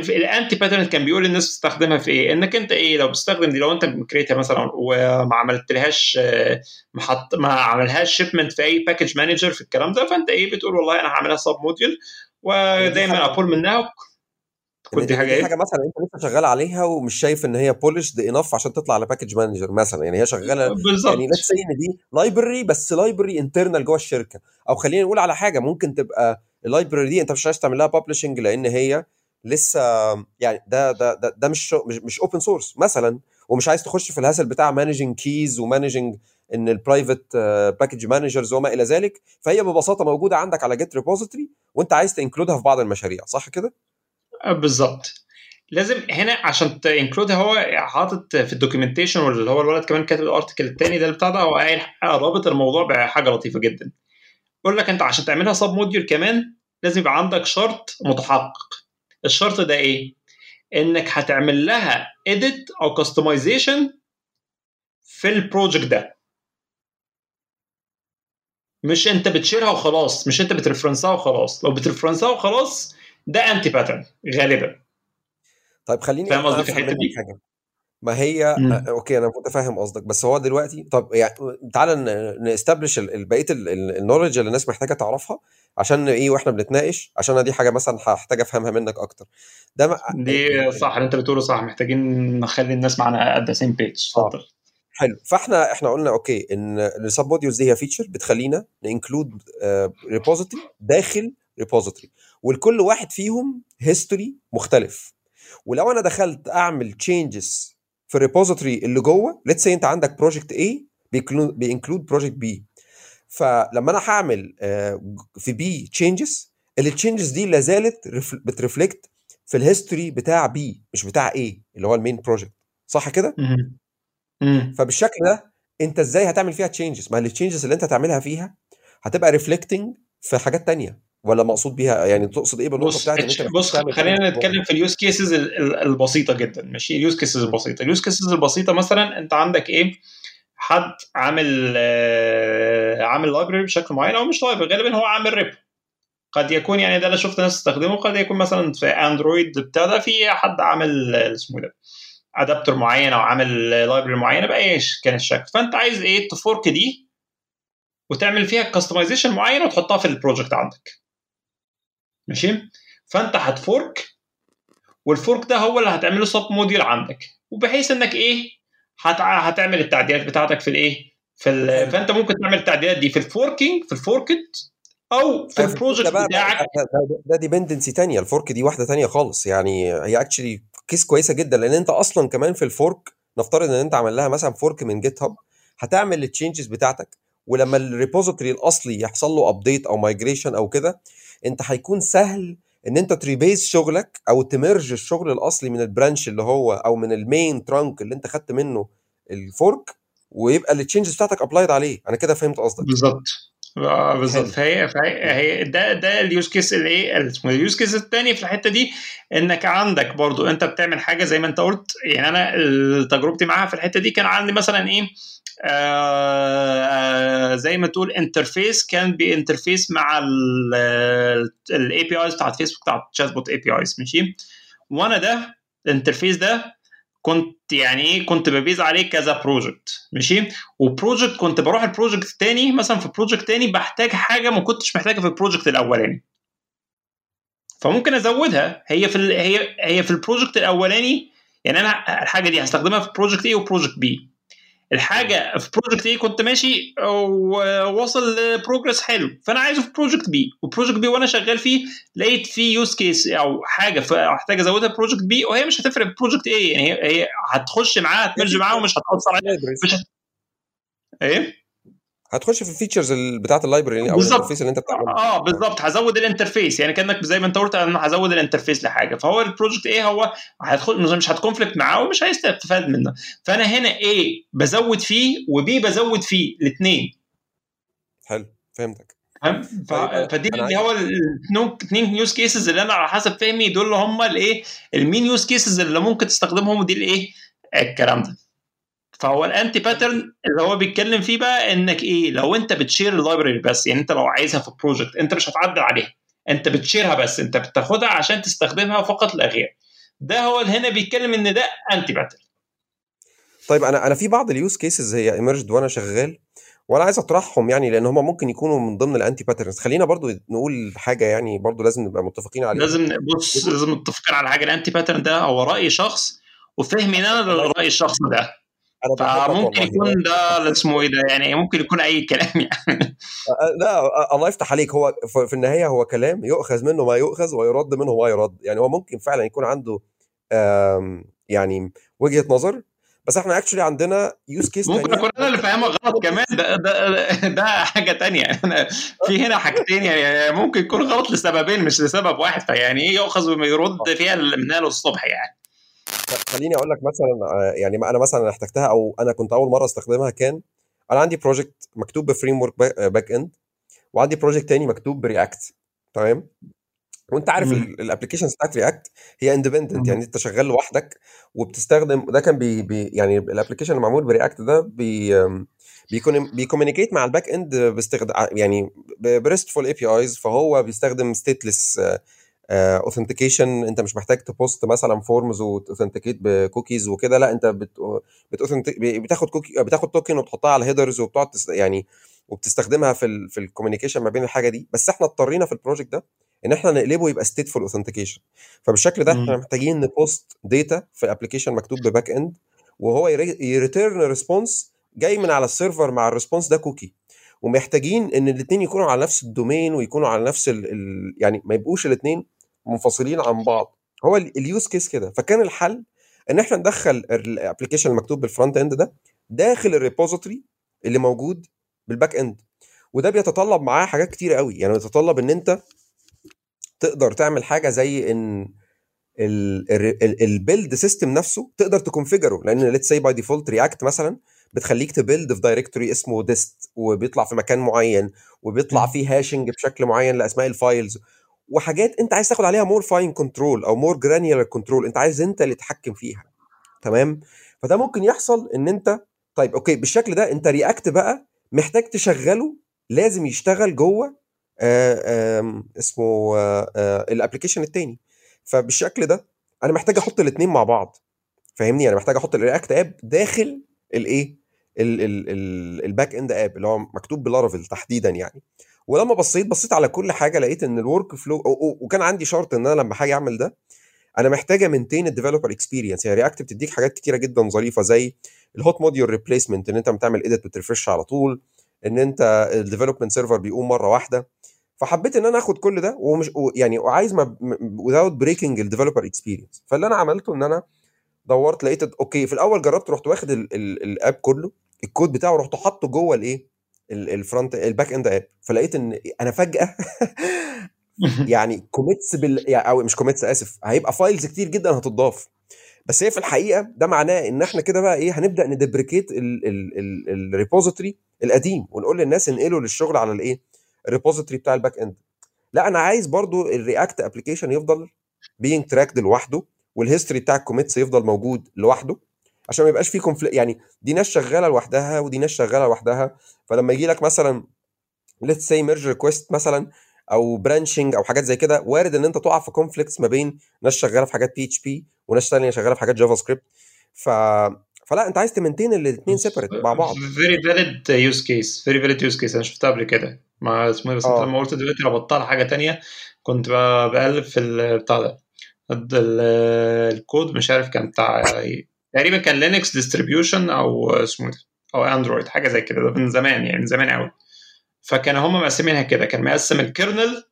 ال anti-pattern كان بيقول الناس بتستخدمها في إيه؟ إنك أنت إيه؟ لو بتستخدم دي لو أنت م create ها مثلا وما عملتلهاش ما حط ما عملهاش shipment في أي package manager في الكلام ده فأنت إيه؟ بتقول والله أنا هعملها submodule ودايما a pull منها. كنت دي حاجة إيه؟ حاجة مثلا أنت لسه شغال عليها ومش شايف إن هي polished enough عشان تطلع على package manager مثلا. يعني هي شغالة بالظبط. يعني let's say إن دي library بس library internal جوه الشركة. أو خلينا نقول على حاجة ممكن تبقى ال library دي أنت مش عايز تعمل لها publishing لأن هي لسه يعني ده ده ده, ده مش مش مش open source مثلا. ومش عايز تخش في ال hassle بتاع managing keys و managing إن ال private package managers وما إلى ذلك. فهي ببساطة موجودة عندك على git repository وأنت عايز ت include ها في بعض المشاريع صح كده؟ بالظبط. لازم هنا عشان ت include ها هو حاطط في ال documentation واللي هو الولد كمان كاتب ال article الثاني ده اللي بتاع ده هو قايل رابط الموضوع بحاجة لطيفة جدا. يقول لك أنت عشان تعملها submodule كمان لازم يبقى عندك شرط متحقق. الشرط ده إيه؟ إنك هتعمل لها edit أو customization في البروجكت ده. مش أنت بتشيرها وخلاص مش أنت بترفرنسها وخلاص. لو بترفرنسها وخلاص ده anti pattern غالبا. طيب خليني فاهم قصدي في الحتة دي؟ حاجة. ما هي مم. آه، أوكي أنا متفاهم قصدك بس هو دلوقتي طب يعني تعالى ن establish بقية ال knowledge اللي الناس محتاجة تعرفها عشان إيه وإحنا بنتناقش عشان أنا دي حاجة مثلا هحتاج أفهمها منك أكتر. ده ما- دي صح اللي أنت بتقوله صح محتاجين نخلي الناس معانا at the same page. اتفضل. حلو. فإحنا إحنا قلنا أوكي إن ال submodules دي هي feature بتخلينا ن include repository داخل repository ولكل واحد فيهم history مختلف. ولو أنا دخلت أعمل changes في ال repository اللي جوه let's say أنت عندك project A بي include project B. فلما أنا هعمل آه، في B changes ال changes دي لا زالت بت reflect في ال history بتاع B مش بتاع A اللي هو ال main project صح كده؟ فبالشكل ده أنت إزاي هتعمل فيها changes ما ال changes اللي أنت هتعملها فيها هتبقى reflecting في حاجات تانية. ولا مقصود بيها؟ يعني تقصد إيه بالنقطة بص بتاعت بص خلينا؟ نتكلم في ال use cases البسيطة جدا ماشي؟ ال use cases البسيطة. ال use cases البسيطة مثلا أنت عندك إيه؟ حد عامل آه، عامل library بشكل معين أو مش library غالبا هو عامل repo قد يكون يعني ده اللي شفت ناس تستخدمه قد يكون مثلا في Android ده في حد عامل آه، اسمه ده adapter معين أو عامل library معينه باي كان الشكل. فأنت عايز إيه؟ ت fork دي وتعمل فيها customization معين وتحطها في ال project عندك. ماشي؟ فانت هت fork وال fork ده هو اللي هتعمله submodule عندك وبحيث انك إيه هت... هتعمل التعديلات بتاعتك في الايه في ال... فانت ممكن تعمل التعديلات دي في ال forking في ال forked أو في ال project بتاعك. ده dependency تانية ال fork دي واحدة تانية خالص يعني هي actually case كويسة جدا لأن أنت أصلا كمان في ال fork نفترض إن أنت عمل لها مثلا fork من GitHub هتعمل ال changes بتاعتك ولما ال repository الأصلي يحصل له update أو migration أو كده انت هيكون سهل ان انت ت rebase شغلك أو ت merge الشغل الاصلي من ال branch اللي هو أو من ال main trunk اللي انت خدت منه ال fork ويبقى ال changes بتاعتك applied عليه. أنا كده فهمت قصدك. بالظبط. آه، بالظبط. فهي فهي هي ده ده ال use case الايه ال use case الثاني في الحتة دي إنك عندك برضو أنت بتعمل حاجة زي ما أنت قلت. يعني أنا تجربتي معاها في الحتة دي كان عندي مثلا إيه زي ما تقول interface كان ب interface مع ال APIs بتاعت فيسبوك بتاعت chatbot APIs ماشي؟ وأنا ده ال interface ده كنت يعني إيه كنت ب base عليه كذا project ماشي؟ و project كنت بروح ال project التاني مثلا في project تاني بحتاج حاجة ما كنتش محتاجها في ال project الأولاني. فممكن أزودها هي في. هي هي في ال project الأولاني يعني أنا الحاجة دي هستخدمها في project A و project B الحاجة في project A كنت ماشي وواصل ل progress حلو فأنا عايزه في project B و project B وأنا شغال فيه لقيت فيه use case أو حاجة احتاج أزودها في project B وهي مش هتفرق في project A يعني هي, هي هتخش معاها هت merge معاها ومش هتأثر عليها. مش هت... إيه؟ هتخش في ال features بتاعت ال library أو. ال interface اللي أنت بتعمله. آه بالظبط. هزود ال interface. يعني كأنك زي ما أنت قلت أنا هزود ال interface لحاجة. فهو ال project A هو هيدخل مش هت conflict معاه ومش هيستفاد منه. فأنا هنا A بزود فيه و B بزود فيه الاثنين حلو. فهمتك. فاهم ف... طيب، فدي أنا اللي هو الاثنين use cases اللي أنا على حسب فهمي. دول هم الإيه؟ ال main use cases اللي ممكن تستخدمهم ودي الإيه؟ الكلام ده. فهو ال anti-pattern اللي هو بيتكلم فيه بقى انك إيه لو انت بت share ال library بس يعني انت لو عايزها في project انت مش هتعدل عليها. انت بت share ها بس انت بتاخدها عشان تستخدمها فقط لا غير ده هو اللي هنا بيتكلم ان ده anti-pattern طيب أنا أنا في بعض ال use cases هي emerged وأنا شغال وأنا عايز أطرحهم يعني لأن هم ممكن يكونوا من ضمن ال anti-patterns خلينا برضو نقول حاجة يعني برضو لازم نبقى متفقين عليها. لازم بص لازم متفقين على حاجة. ال anti-pattern ده هو رأي شخص وفهمي أنا للراي الشخص ده. فممكن. يكون ده اللي اسمه إيه ده يعني ممكن يكون أي كلام يعني. أه، لا أه، الله يفتح عليك. هو في النهاية هو كلام يؤخذ منه ما يؤخذ ويرد منه ما يرد. يعني هو ممكن فعلا يكون عنده يعني وجهة نظر بس إحنا actually عندنا use case ممكن اكون أنا اللي فاهمها غلط كمان. ده ده ده حاجة تانية. أنا في هنا حاجتين يعني ممكن يكون غلط لسببين مش لسبب واحد. فيعني إيه يؤخذ ويرد فيها من هنا للصبح يعني؟ خليني أقول لك مثلا آه، يعني ما أنا مثلا احتجتها أو أنا كنت أول مرة أستخدمها كان أنا عندي project مكتوب ب framework backend وعندي project تاني مكتوب ب React تمام وأنت عارف. ال applications بتاعت React هي independent. يعني أنت شغال لوحدك وبتستخدم ده كان بي, بي يعني ال application اللي معمول ب React ده بي بيكون بي communicate مع ال backend باستخدام يعني ب RESTful APIs فهو بيستخدم stateless authentication انت مش محتاج ت post مثلا forms وت authenticate ب cookies وكده لا انت بت بتاخد cookie بتاخد token وتحطها على ال headers وبتقعد يعني وبتستخدمها في ال في ال communication ما بين الحاجة دي. بس إحنا اضطرينا في ال project ده إن إحنا نقلبه يبقى stateful authentication فبالشكل ده إحنا. محتاجين ن post data في application مكتوب ب back end وهو ي return response جاي من على ال server مع ال response ده cookie ومحتاجين إن الاثنين يكونوا على نفس ال domain ويكونوا على نفس ال ال يعني ما يبقوش الاثنين منفصلين عن بعض. هو ال use case كده. فكان الحل إن إحنا ندخل ال application المكتوب بال front end ده داخل ال repository اللي موجود بال back end وده بيتطلب معاه حاجات كتير قوي. يعني بيتطلب إن أنت تقدر تعمل حاجة زي إن ال build system نفسه تقدر ت configure ه. لأن let's say by default React مثلا بتخليك ت build في directory اسمه dist وبيطلع في مكان معين وبيطلع. فيه hashing بشكل معين لأسماء ال files وحاجات انت عايز تاخد عليها more fine control أو more granular control انت عايز انت اللي تتحكم فيها. تمام؟ فده ممكن يحصل إن انت طيب okay بالشكل ده انت React بقى محتاج تشغله لازم يشتغل جوه آه آم، اسمه ال application التاني. فبالشكل ده أنا محتاج أحط الاثنين مع بعض. فاهمني؟ أنا محتاج أحط ال React app داخل الايه ال- ال- ال- ال back end app اللي هو مكتوب ب Laravel تحديدا يعني. ولما بصيت بصيت على كل حاجة لقيت إن ال workflow وكان عندي شرط إن أنا لما هاجي أعمل ده أنا محتاج a maintain ال developer experience يعني React بتديك حاجات كتيرة جدا ظريفة زي ال hot module replacement إن أنت بتعمل edit بت refresh على طول إن أنت ال development server بيقوم مرة واحدة. فحبيت إن أنا آخد كل ده ومش يعني وعايز ما without breaking ال developer experience فاللي أنا عملته إن أنا دورت لقيت okay في الأول جربت رحت واخد ال- ال- ال app كله الكود بتاعه رحت حاطه جوه الإيه؟ ال- ال front ال back end app فلقيت إن أنا فجأة يعني commits بال يعني أو مش commits آسف. هيبقى files كتير جدا هتضاف. بس هي في الحقيقة ده معناه إن إحنا كده بقى إيه هنبدأ ن deprecate ال repository القديم ونقول للناس انقلوا للشغل على الإيه ال repository بتاع ال back end لا أنا عايز برضو ال React application يفضل being tracked لوحده وال history بتاع ال commits يفضل موجود لوحده. عشان ما يبقاش فيه conflict يعني دي ناس شغالة لوحدها ودي ناس شغالة لوحدها. فلما يجي لك مثلا let's say merge request مثلا أو branching أو حاجات زي كده وارد إن أنت تقع في conflicts ما بين ناس شغالة في حاجات PHP وناس ثانية شغالة في حاجات JavaScript ف فلا أنت عايز ت maintain الاثنين separate مع بعض. very valid use case very valid use case أنا شفتها قبل كده. ما اسمه إيه، بس أنت آه. لما قلت دلوقتي ربطتها لحاجة تانية كنت بقلب في البتاع ده. الكود مش عارف كان بتاع. تقريبا كان Linux distribution أو اسمه إيه أو Android حاجة زي كده. ده من زمان يعني من زمان قوي فكانوا هم مقسمينها كده. كان مقسم ال kernel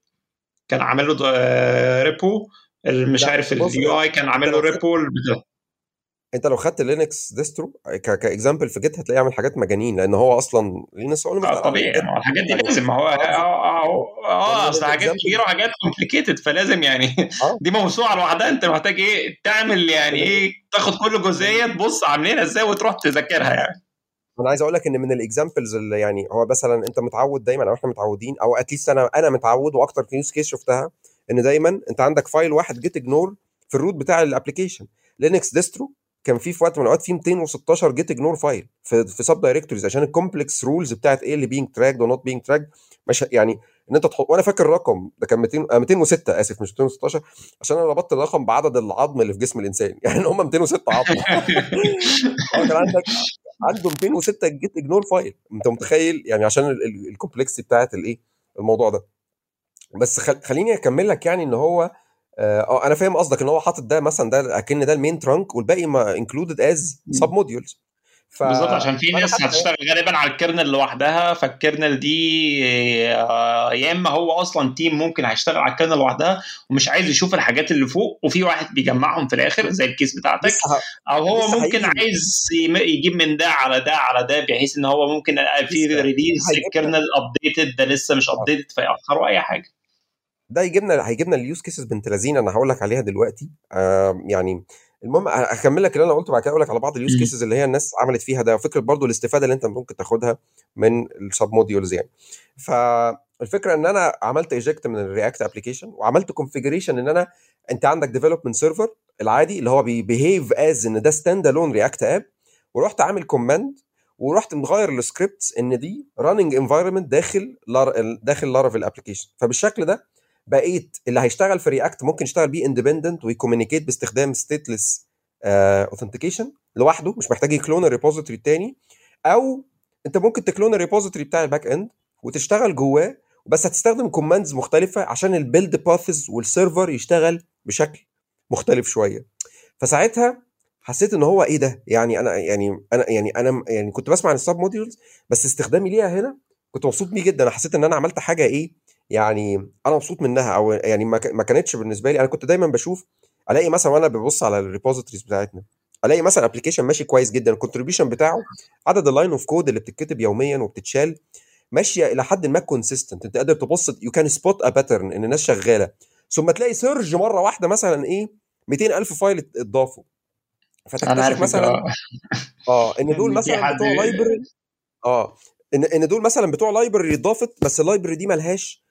كان عامل له آه، repo ال- مش عارف ال UI كان عامل له repo البتاع. انت لو خدت Linux distro ك example في Git هتلاقيه يعمل حاجات مجانين لأن هو أصلا Linux هو مخترع طبيعي. يعني الحاجات دي يعني لازم. ما هو آه آه آه آه يعني أصل حاجات كبيره وحاجات complicated فلازم يعني دي موسوعة لوحدها. أنت محتاج إيه؟ تعمل يعني إيه؟ تاخد كل جزئية تبص عاملينها إزاي وتروح تذاكرها يعني. أنا عايز أقول لك إن من ال examples اللي يعني هو مثلا أنت متعود دايما أو إحنا متعودين أو at least أنا أنا متعود وأكتر use case شفتها إن دايما أنت عندك file واحد gitignore في ال root بتاع ال application Linux distro كان في في وقت من الأوقات فيه 216 gitignore file في في sub directories عشان ال complex rules بتاعت إيه اللي being tracked و not being tracked مش يعني إن أنت تحط وأنا فاكر الرقم ده كان 200 آه 206 آسف مش 216 عشان أنا ربطت الرقم بعدد العظم اللي في جسم الإنسان. يعني هم 206 عظم. كان عندك عنده 206 gitignore file أنت متخيل؟ يعني عشان ال complexity بتاعت الايه الموضوع ده. بس خل... خليني أكمل لك يعني إن هو آه أنا فاهم قصدك إن هو حاطط ده مثلا ده أكن ده ال main trunk والباقي ما included as submodules ف بالظبط عشان في ناس هتشتغل غالبا على ال kernel لوحدها فال kernel دي آه، يا إما هو أصلا team ممكن هيشتغل على ال kernel لوحدها ومش عايز يشوف الحاجات اللي فوق وفي واحد بيجمعهم في الآخر زي ال case بتاعتك. أو هو ممكن عايز يجيب من ده على ده على ده بحيث إن هو ممكن في release ال kernel updated ده لسه مش آه. updated فيأخروا أي حاجة ده يجيبنا هيجيبنا ال use cases بنت لذينة أنا هقول لك عليها دلوقتي. آه يعني المهم هكمل لك اللي أنا قلته بعد كده أقول لك على بعض ال use. cases اللي هي الناس عملت فيها ده وفكرة برضو الاستفادة اللي أنت ممكن تاخدها من ال submodules يعني. ف الفكرة إن أنا عملت eject من ال React application وعملت configuration إن أنا أنت عندك development server العادي اللي هو بي behave as إن ده standalone React app ورحت عامل command ورحت مغير ال scripts إن دي running environment داخل لار داخل Laravel application فبالشكل ده بقيت اللي هيشتغل في React ممكن يشتغل بيه independent وي communicate باستخدام stateless authentication لوحده مش محتاج ي clone ال repository التاني. أو أنت ممكن ت clone ال repository بتاع ال back end وتشتغل جواه بس هتستخدم commands مختلفة عشان ال build paths وال server يشتغل بشكل مختلف شوية. فساعتها حسيت إن هو إيه ده؟ يعني أنا يعني أنا يعني أنا يعني كنت بسمع عن ال submodules بس استخدامي ليها هنا كنت مبسوط بيه جدا. أنا حسيت إن أنا عملت حاجة إيه؟ يعني أنا مبسوط منها أو يعني ما كانتش بالنسبة لي. أنا كنت دايما بشوف ألاقي مثلا وأنا ببص على ال repositories بتاعتنا ألاقي مثلا application ماشي كويس جدا ال contribution بتاعه عدد ال lines of code اللي بتتكتب يوميا وبتتشال ماشية إلى حد ما consistent أنت قادر تبص you can spot a pattern إن الناس شغالة. ثم تلاقي surge مرة واحدة مثلا إيه 200 ألف file اتضافوا. فتكتشف مثلا آه إن دول مثلا بتوع library آه إن إن دول مثلا بتوع library اتضافت بس ال library دي ملهاش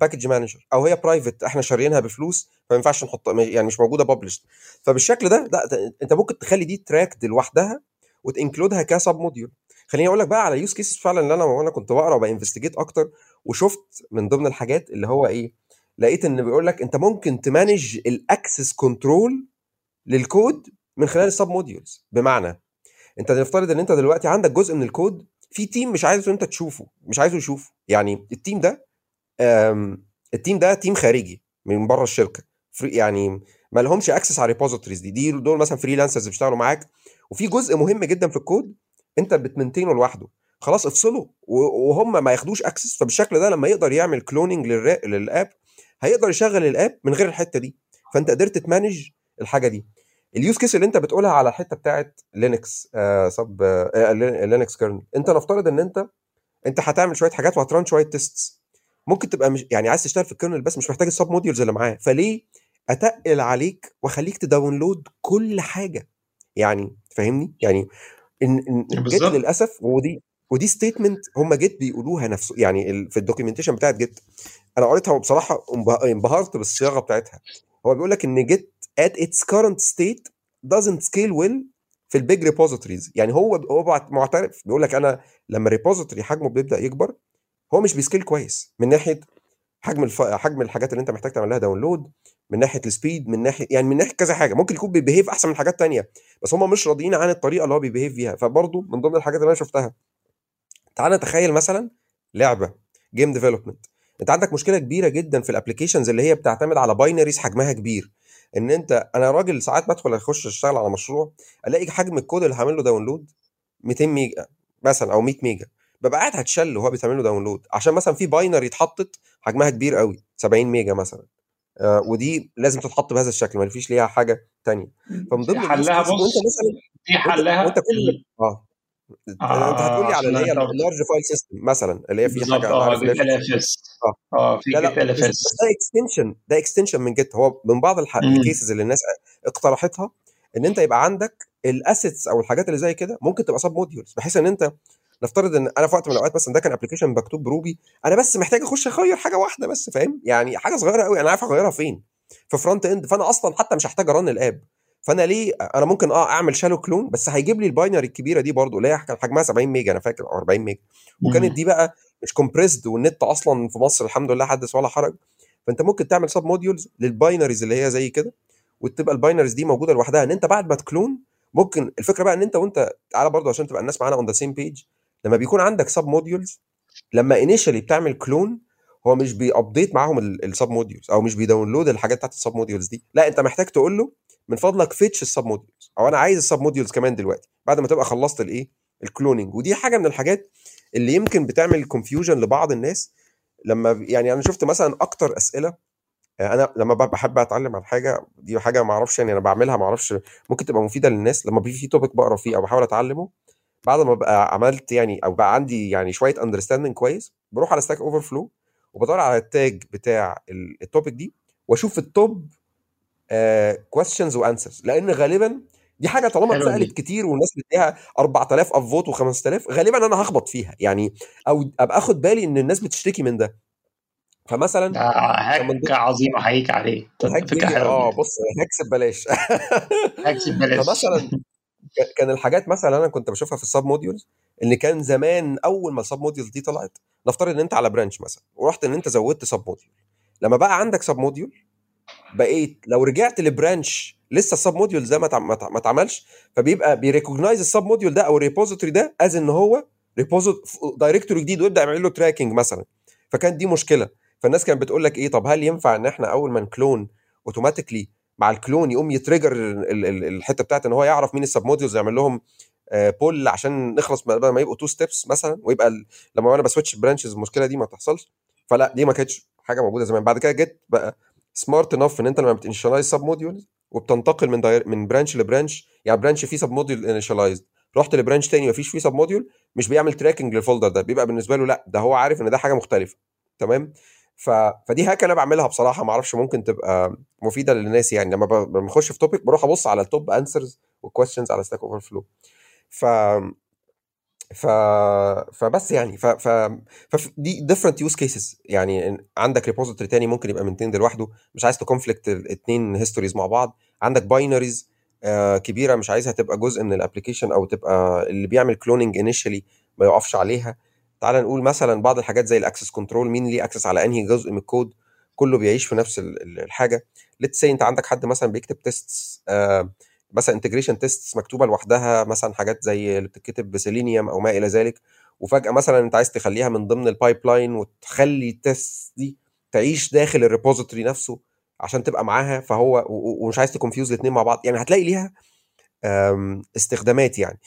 package manager أو هي private إحنا شاريينها بفلوس فما ينفعش نحط يعني مش موجودة ببلاش فبالشكل ده لا أنت ممكن تخلي دي track لوحدها وت include ها ك submodule خليني أقول لك بقى على use cases فعلا اللي أنا وأنا كنت بقرأ وب investigate أكتر وشفت من ضمن الحاجات اللي هو إيه لقيت إن بيقول لك أنت ممكن ت manage ال access control لل code من خلال ال submodules بمعنى أنت نفترض إن أنت دلوقتي عندك جزء من الكود في team مش عايزه أنت تشوفه مش عايزه يشوفه. يعني ال team ده ال team ده team خارجي من بره الشركة. يعني ما لهمش access على ال repositories دي. دي دول مثلا freelancers بيشتغلوا معاك. وفي جزء مهم جدا في الكود انت بت maintain ه لوحده. خلاص افصله. وهم ما ياخدوش access فبالشكل ده لما يقدر يعمل cloning لل app هيقدر يشغل ال app من غير الحتة دي. فانت قدرت ت manage الحاجة دي. ال use case اللي انت بتقولها على الحتة بتاعت Linux آه sub آه Linux kernel انت نفترض ان انت انت هتعمل شوية حاجات وه run شوية tests ممكن تبقى مش يعني عايز تشتغل في ال kernel بس مش محتاج ال submodules اللي معاه فليه أتقل عليك وأخليك ت download كل حاجة؟ يعني فاهمني؟ يعني إن إن Git للأسف ودي ودي statement هم Git بيقولوها نفسه يعني في ال documentation بتاعت Git أنا قريتها وبصراحة انبه- انبهرت بالصياغة بتاعتها. هو بيقول لك إن Git at its current state doesn't scale well في ال big repositories يعني هو هو معترف بيقول لك أنا لما repository حجمه بيبدأ يكبر هو مش بي scale كويس. من ناحية حجم الف... حجم الحاجات اللي انت محتاج تعمل لها download من ناحية ال speed من ناحية يعني من ناحية كذا حاجة. ممكن يكون بي behave أحسن من حاجات تانية بس هم مش راضيين عن الطريقة اللي هو بي behave فيها فبرضه من ضمن الحاجات اللي أنا شفتها تعال نتخيل مثلا لعبة game development أنت عندك مشكلة كبيرة جدا في ال applications اللي هي بتعتمد على binaries حجمها كبير. إن أنت أنا راجل ساعات بدخل أخش أشتغل على مشروع ألاقي حجم الكود اللي هعمل له داونلود 200 ميجا مثلا أو 100 ميجا. ببقى قاعد هتشل وهو بيتعمل له داونلود عشان مثلا في باينري اتحطت حجمها كبير قوي 70 ميجا مثلا. آه ودي لازم تتحط بهذا الشكل ما فيش ليها حاجة تانية. فمن ضمن حلها كيس وأنت بص مثلا دي وأنت حلها. وأنت كل. آه. أنت هتقول آه لي على عشان اللي هي اللارج فايل سيستم مثلا اللي هي في حاجة آه في آه. آه في لا بس, ده extension ده extension من Git هو من بعض. ال cases اللي الناس اقترحتها إن أنت يبقى عندك ال assets أو الحاجات اللي زي كده ممكن تبقى submodules بحيث إن أنت نفترض إن أنا في وقت من الأوقات مثلا ده كان application مكتوب ب Ruby أنا بس محتاج أخش أغير حاجة واحدة بس فاهم؟ يعني حاجة صغيرة قوي أنا عارف أغيرها فين؟ في front end فأنا أصلا حتى مش هحتاج أ run ال app. فأنا ليه أنا ممكن آه أعمل shallow clone بس هيجيب لي ال binary الكبيرة دي برضو اللي هي كان حجمها 70 ميجا أنا فاكر أو 40 ميجا. وكانت. دي بقى مش compressed والنت أصلا في مصر الحمد لله حدث ولا حرج. فأنت ممكن تعمل submodules لل binaries اللي هي زي كده وتبقى ال binaries دي موجودة لوحدها. إن أنت بعد ما ت clone ممكن الفكرة بقى إن أنت وأنت تعالى برضو عشان تبقى الناس معانا on the same page لما بيكون عندك submodules لما initially بتعمل clone هو مش بي update معاهم ال submodules أو مش بي download الحاجات بتاعت ال submodules دي. لا أنت محتاج تقول له من فضلك fetch ال submodules أو أنا عايز ال submodules كمان دلوقتي بعد ما تبقى خلصت الايه ال cloning ودي حاجة من الحاجات اللي يمكن بتعمل confusion لبعض الناس. لما يعني أنا شفت مثلا أكتر أسئلة أنا لما بحب أتعلم عن حاجة دي حاجة ما أعرفش يعني أنا بعملها ما أعرفش ممكن تبقى مفيدة للناس. لما بيجي في topic بقرا فيه أو بحاول أتعلمه بعد ما ببقى عملت يعني أو بقى عندي يعني شوية understanding كويس بروح على Stack Overflow وبدور على ال tag بتاع ال topic دي وأشوف ال top questions و answers لأن غالبا دي حاجة طالما اتسألت كتير والناس بتديها 4000 upvote و5000 غالبا أنا هخبط فيها. يعني أو أبقى أخد بالي إن الناس بتشتكي من ده. فمثلا hack عظيم أحييك عليه آه بص hacks ببلاش. hacks ببلاش. فمثلا كان الحاجات مثلا أنا كنت بشوفها في ال submodules إن كان زمان أول ما ال submodules دي طلعت نفترض إن أنت على branch مثلا ورحت إن أنت زودت submodule لما بقى عندك submodule بقيت لو رجعت ل branch لسه ال submodule ده ما اتع- ما اتع- ما اتعملش فبيبقى بي recognize ال submodule ده أو ال repository ده as إن هو directory جديد ويبدأ يعمل له tracking مثلا. فكانت دي مشكلة. فالناس كانت بتقول لك إيه طب هل ينفع إن إحنا أول ما ن clone automatically مع ال clone يقوم ي trigger ال- ال- الحتة بتاعت إن هو يعرف مين ال submodules يعمل لهم pull عشان نخلص بدل ما يبقوا two steps مثلا ويبقى لما أنا ب switch branches المشكلة دي ما تحصلش. فلا دي ما كانتش حاجة موجودة زمان. بعد كده Git بقى smart enough إن أنت لما بت initialize submodules وبتنتقل من dir- من branch ل branch يعني branch فيه submodule initialized رحت ل branch تاني مفيش فيه submodule مش بيعمل tracking لل folder ده. بيبقى بالنسبة له لا ده هو عارف إن ده حاجة مختلفة. تمام؟ ف... فدي hack أنا بعملها بصراحة. ما أعرفش ممكن تبقى مفيدة للناس يعني. لما بخش في topic بروح أبص على ال top answers وال questions على Stack Overflow ف ف فبس يعني. ف ف فدي different use cases يعني عندك repository تاني ممكن يبقى maintained لوحده. مش عايز ت conflict الاثنين histories مع بعض. عندك binaries كبيرة مش عايزها تبقى جزء من ال application أو تبقى اللي بيعمل cloning initially ما يقفش عليها. تعال نقول مثلا بعض الحاجات زي ال access control مين ليه access على أنهي جزء من الكود؟ كله بيعيش في نفس ال- ال- الحاجة. let's say أنت عندك حد مثلا بيكتب tests مثلا integration tests مكتوبة لوحدها مثلا حاجات زي اللي بتتكتب بسيلينيوم أو ما إلى ذلك وفجأة مثلا أنت عايز تخليها من ضمن ال pipeline وتخلي ال test دي تعيش داخل ال repository نفسه عشان تبقى معاها فهو ومش عايز ت confuse الاثنين مع بعض. يعني هتلاقي ليها استخدامات يعني.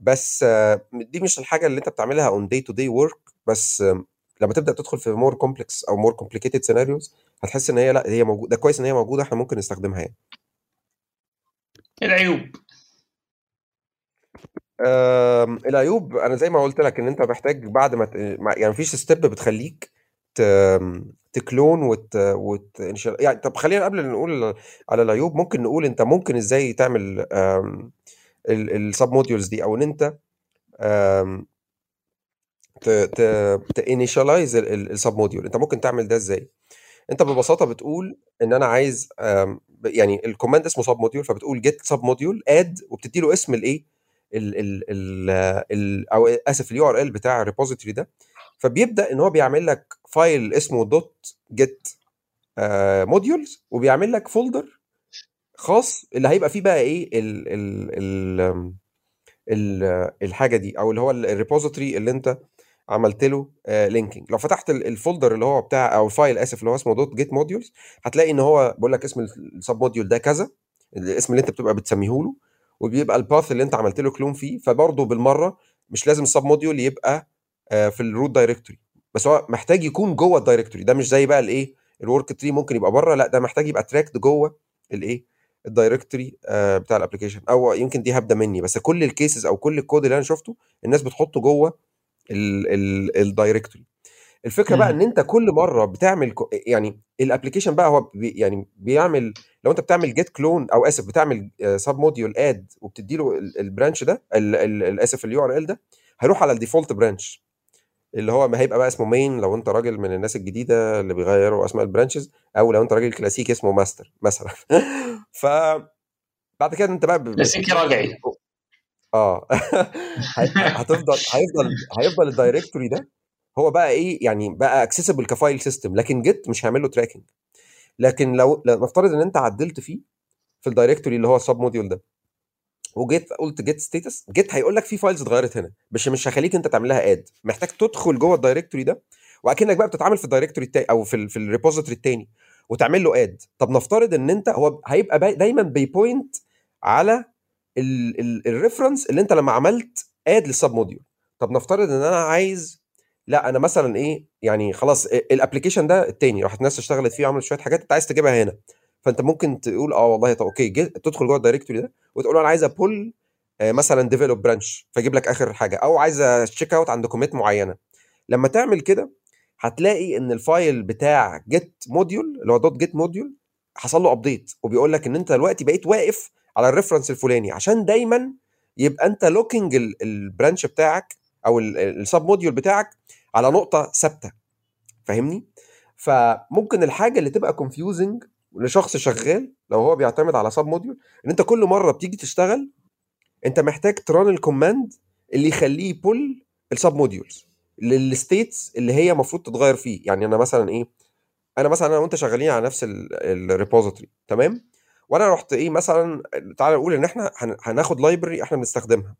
بس آه، دي مش الحاجة اللي انت بتعملها on day to day work بس آم، لما تبدأ تدخل في more complex أو more complicated scenarios هتحس إن هي لأ هي موجوده ده كويس إن هي موجودة إحنا ممكن نستخدمها يعني. العيوب. آم، العيوب أنا زي ما قلت لك إن أنت محتاج بعد ما ت- ما- يعني مفيش step بتخليك ت... ت clone وت... وت... يعني طب خلينا قبل ما نقول على العيوب ممكن نقول أنت ممكن إزاي تعمل ال submodules دي أو إن أنت آم، ت ت ت initialize ال submodule أنت ممكن تعمل ده إزاي؟ أنت ببساطة بتقول إن أنا عايز يعني ال command اسمه submodule فبتقول git submodule add وبتدي له اسم الإيه؟ ال ال ال ال أو أسف ال URL بتاع ال repository ده. فبيبدأ إن هو بيعمل لك file اسمه dot git modules وبيعمل لك folder خاص اللي هيبقى فيه بقى إيه ال ال ال ال- الحاجة دي أو اللي هو ال repository اللي أنت عملت له linking. لو فتحت ال- ال folder اللي هو بتاع أو ال file آسف اللي هو اسمه dot git modules هتلاقي إن هو بيقول لك اسم ال submodule ده كذا الاسم اللي أنت بتبقى بتسميه له وبيبقى ال path اللي أنت عملت له clone فيه. فبرضه بالمرة مش لازم ال submodule يبقى آه، في ال root directory بس هو محتاج يكون جوه ال directory ده مش زي بقى الايه ال worktree ممكن يبقى بره لأ ده محتاج يبقى tracked جوه الايه ال directory آه، بتاع ال application أو يمكن دي هبدا مني بس كل ال cases أو كل الكود اللي أنا شفته الناس بتحطه جوه ال directory الفكرة بقى إن. أنت كل مرة بتعمل يعني ال application بقى هو بي يعني بيعمل لو أنت بتعمل git clone أو آسف بتعمل submodule add وبتدي له ال branch ده آسف ال URL ده هيروح على ال default branch اللي هو ما هيبقى بقى اسمه main لو انت راجل من الناس الجديدة اللي بيغيروا أسماء ال branches أو لو انت راجل كلاسيكي اسمه ماستر مثلا. ف بعد كده انت بقى كلاسيكي رجعي آه. هتفضل هيفضل هيفضل ال directory ده هو بقى إيه يعني بقى accessible ك file system لكن Git مش هيعمل له tracking لكن لو نفترض إن أنت عدلت فيه في ال directory اللي هو ال submodule ده وجيت قلت git status Git هيقول لك في files اتغيرت هنا. بس مش هخليك انت تعملها add محتاج تدخل جوه ال directory ده وأكنك بقى بتتعامل في ال directory التاني أو في في ال repository التاني وتعمل له add طب نفترض إن أنت هو هيبقى دايما بي point على ال reference اللي أنت لما عملت add لل submodule طب نفترض إن أنا عايز لا أنا مثلا إيه يعني خلاص ال application ده التاني راحت ناس اشتغلت فيه وعملت شوية حاجات أنت عايز تجيبها هنا. فأنت ممكن تقول آه والله طب okay تدخل جوه ال directory ده وتقول له أنا عايز ا pull مثلا develop branch فيجيب لك آخر حاجة أو عايز checkout عند commit معينة. لما تعمل كده هتلاقي إن ال file بتاع git module اللي هو dot git module حصل له update وبيقول لك إن أنت دلوقتي بقيت واقف على ال reference الفلاني عشان دايما يبقى أنت locking ال branch بتاعك أو ال submodule بتاعك على نقطة ثابتة. فاهمني؟ فممكن الحاجة اللي تبقى confusing لشخص شغال لو هو بيعتمد على submodule إن أنت كل مرة بتيجي تشتغل أنت محتاج ت run ال command اللي يخليه ي pull ال submodules لل states اللي هي المفروض تتغير فيه. يعني أنا مثلا إيه أنا مثلا أنا وأنت شغالين على نفس ال repository تمام؟ وأنا رحت إيه مثلا تعالى نقول إن إحنا هن- هناخد library إحنا بنستخدمها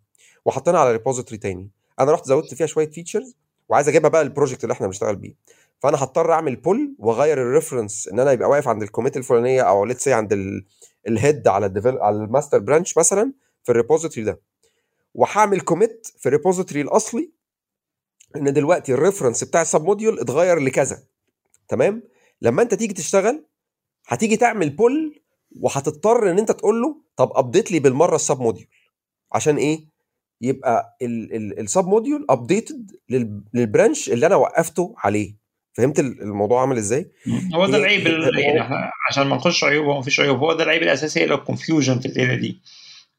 وحطينا على repository تاني. أنا رحت زودت فيها شوية features وعايز أجيبها بقى ال project اللي إحنا بنشتغل بيه. فأنا هضطر أعمل pull وأغير ال reference إن أنا يبقى واقف عند ال commit الفلانية أو let's say عند ال head على الديفل على ال master branch مثلا في ال repository ده. وهعمل commit في ال repository الأصلي إن دلوقتي ال reference بتاع ال submodule اتغير لكذا. تمام؟ لما أنت تيجي تشتغل هتيجي تعمل pull وهتضطر إن أنت تقول له طب update لي بالمرة ال submodule عشان إيه؟ يبقى ال submodule updated لل branch اللي أنا وقفته عليه. فهمت ال- الموضوع عامل إزاي؟ هو ده هي- العيب ال- يعني إحنا عشان ما نخش عيوب هو مفيش عيوب. هو ده العيب الأساسي اللي هو ال confusion في الليلة دي.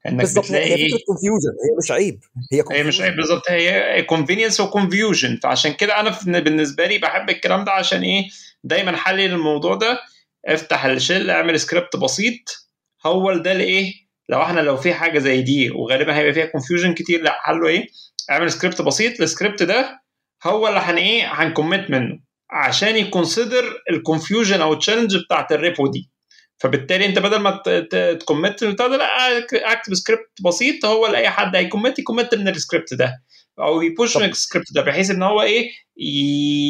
إنك بتلاقي هي confusion هي مش عيب. هي هي مش. عيب بالظبط. هي convenience و confusion فعشان كده أنا بالنسبة لي بحب الكلام ده عشان إيه؟ دايما حلل الموضوع ده. افتح ال shell اعمل سكريبت بسيط. هو ده لايه لو إحنا لو في حاجة زي دي وغالبا هيبقى فيها confusion كتير لا حله إيه؟ اعمل سكريبت بسيط. السكريبت ده هو اللي هن إيه؟ هنcommit منه. عشان ي consider ال confusion أو ال challenge بتاعت ال repo دي. فبالتالي أنت بدل ما ت commit البتاع ده لأ اكتب سكريبت بسيط هو اللي اي حد هي commit ي commit من السكريبت ده. أو ي push من السكريبت ده بحيث إن هو إيه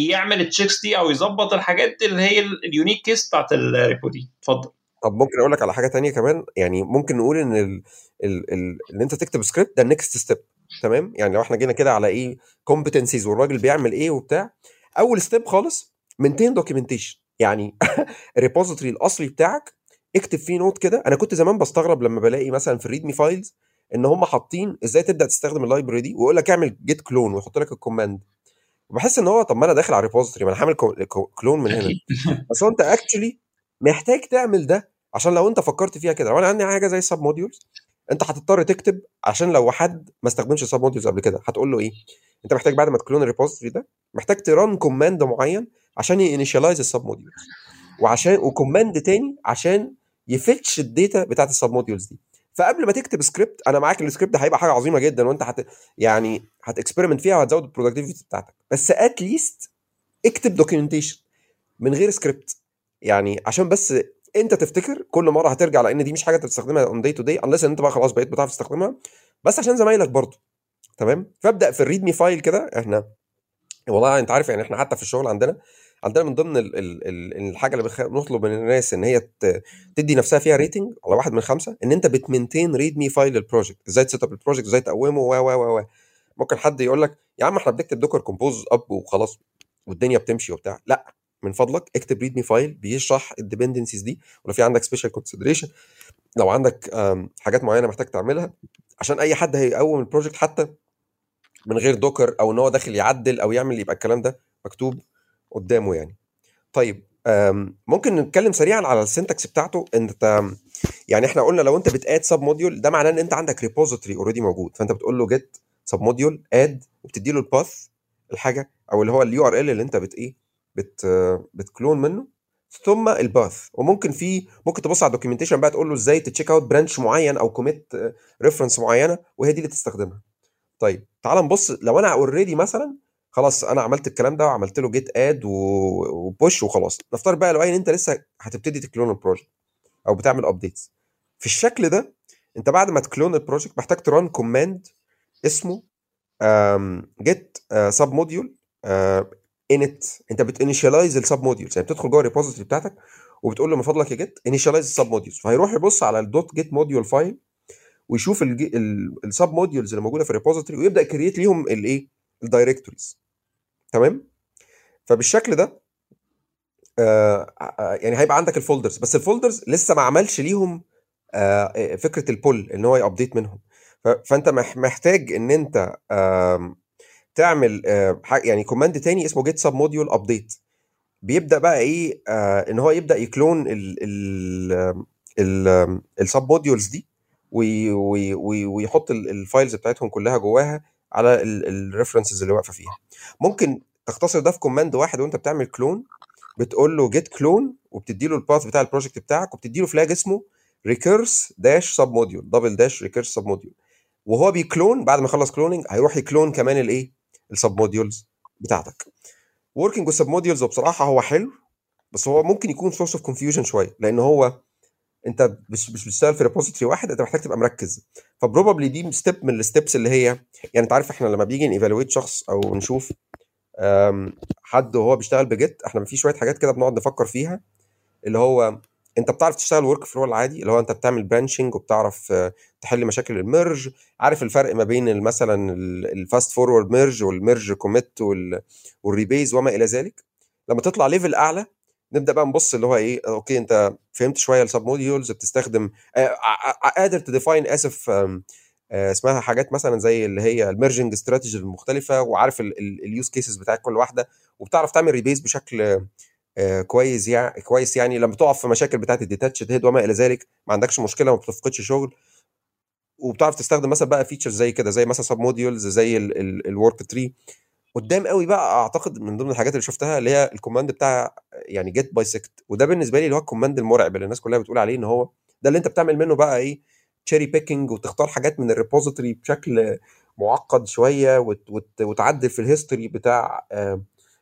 يعمل ال checks دي أو يظبط الحاجات اللي هي ال unique case بتاعت ال repo دي. اتفضل. طب ممكن أقول لك على حاجة تانية كمان؟ يعني ممكن نقول إن ال... ال... ال... إن أنت تكتب سكريبت ده ال next step تمام؟ يعني لو إحنا جينا كده على إيه competencies والراجل بيعمل إيه وبتاع أول step خالص maintain documentation يعني ال repository الأصلي بتاعك اكتب فيه note كده. أنا كنت زمان بستغرب لما بلاقي مثلا في ال README files إن هم حاطين إزاي تبدأ تستخدم ال library دي ويقول لك اعمل git clone ويحط لك ال command وبحس إن هو طب ما أنا داخل على ال repository ما أنا هعمل clone من هنا. بس هو أنت actually محتاج تعمل ده عشان لو أنت فكرت فيها كده. لو أنا عندي حاجة زي ال submodules انت هتضطر تكتب عشان لو حد ما استخدمش ال submodules قبل كده هتقول له إيه؟ انت محتاج بعد ما ت clone ال repository ده محتاج ت run command معين عشان ي initialize ال submodules وعشان و command تاني عشان ي fetch ال data بتاعت ال submodules دي. فقبل ما تكتب سكريبت أنا معاك السكريبت هيبقى حاجة عظيمة جدا وأنت هت يعني هت experiment فيها وهتزود ال productivity بتاعتك. بس at least اكتب documentation من غير سكريبت يعني عشان بس انت تفتكر كل مرة هترجع لأن دي مش حاجة أنت بتستخدمها on day to day unless إن أنت بقى خلاص بقيت بتعرف تستخدمها. بس عشان زمايلك برضه تمام؟ فابدأ في ال README file كده. إحنا والله أنت عارف يعني إحنا حتى في الشغل عندنا عندنا من ضمن ال ال ال الحاجة اللي. بنطلب من الناس إن هي. تدي نفسها فيها rating على واحد من خمسة إن أنت بت maintain README file لل project إزاي ت set up ال project إزاي تقومه؟ و و و ممكن حد يقول لك يا عم إحنا بنكتب docker compose up وخلاص والدنيا بتمشي وبتاع. لأ. من فضلك اكتب README file بيشرح ال dependencies دي ولو في عندك special consideration لو عندك حاجات معينة محتاج تعملها عشان أي حد هيقوم ال project حتى من غير Docker أو إن هو داخل يعدل أو يعمل يبقى الكلام ده مكتوب قدامه يعني. طيب ممكن نتكلم سريعا على ال syntax بتاعته أنت يعني إحنا قلنا لو أنت بت add submodule ده معناه إن أنت عندك repository already موجود فأنت بتقول له git submodule add وبتدي له ال path الحاجة أو اللي هو ال URL اللي أنت بت إيه بت بت clone منه. ثم ال path. وممكن في ممكن تبص على ال documentation بقى تقول له إزاي ت check out branch معين أو commit reference معينة وهي دي اللي تستخدمها. طيب تعال نبص. لو أنا already مثلا خلاص أنا عملت الكلام ده وعملت له git add و push وخلاص. نفترض بقى لو إن أنت لسه هتبتدي ت clone ال project أو بتعمل updates في الشكل ده أنت بعد ما ت clone ال project محتاج ت run command اسمه git submodule init انت بت initialize ال submodules يعني بتدخل جوه ال repository بتاعتك وبتقول له من فضلك يا git initialize ال submodules فهيروح يبص على ال dot git module file ويشوف ال submodules اللي موجودة في ال repository ويبدأ create ليهم الايه ال directories تمام؟ فبالشكل ده آه يعني هيبقى عندك ال folders بس ال folders لسه ما عملش ليهم آه فكرة ال pull إن هو ي update منهم. فأنت محتاج إن أنت آه تعمل آه يعني command تاني اسمه git submodule update بيبدأ بقى إيه؟ آه إن هو يبدأ ي clone ال ال ال ال submodules دي وي وي وي ويحط ال- ال files بتاعتهم كلها جواها على ال references اللي واقفة فيها. ممكن تختصر ده في command واحد وأنت بتعمل clone بتقول له git clone وبتدي له ال path بتاع ال project بتاعك وبتدي له flag اسمه recurse dash submodule double dash recurse submodule وهو بي clone بعد ما يخلص cloning هيروح ي clone كمان الإيه؟ ال submodules بتاعتك. working وال submodules بصراحة هو حلو بس هو ممكن يكون source of confusion شوية لأن هو أنت مش مش بتشتغل في repository واحد أنت محتاج تبقى مركز. ف probably دي step من ال steps اللي هي يعني أنت عارف إحنا لما بيجي ن evaluate شخص أو نشوف حد وهو بيشتغل ب git إحنا في شوية حاجات كده بنقعد نفكر فيها اللي هو أنت بتعرف تشتغل workflow العادي اللي هو أنت بتعمل branching وبتعرف آه، تحل مشاكل ال merge. عارف الفرق ما بين مثلا ال fast forward merge وال merge commit وال rebase وما إلى ذلك؟ لما تطلع level أعلى نبدأ بقى نبص اللي هو إيه okay أنت فهمت شوية ال submodules بتستخدم آه، ع- قادر ت define اسف آه، اسمها حاجات مثلا زي اللي هي ال merging strategy المختلفة وعارف ال use cases بتاعت كل واحدة وبتعرف تعمل rebase بشكل آه، كويس يعني كويس يعني لما تقف في مشاكل بتاعت ال detached head وما إلى ذلك ما عندكش مشكلة ما بتفقدش شغل وبتعرف تستخدم مثلا بقى features زي كده زي مثلا submodules زي ال worktree قدام قوي بقى أعتقد من ضمن الحاجات اللي شفتها اللي هي ال command بتاع يعني git bisect وده بالنسبة لي اللي هو ال command المرعب اللي الناس كلها بتقول عليه إن هو ده اللي أنت بتعمل منه بقى إيه cherry picking وتختار حاجات من ال repository بشكل معقد شوية وت وت وتعدل في ال history بتاع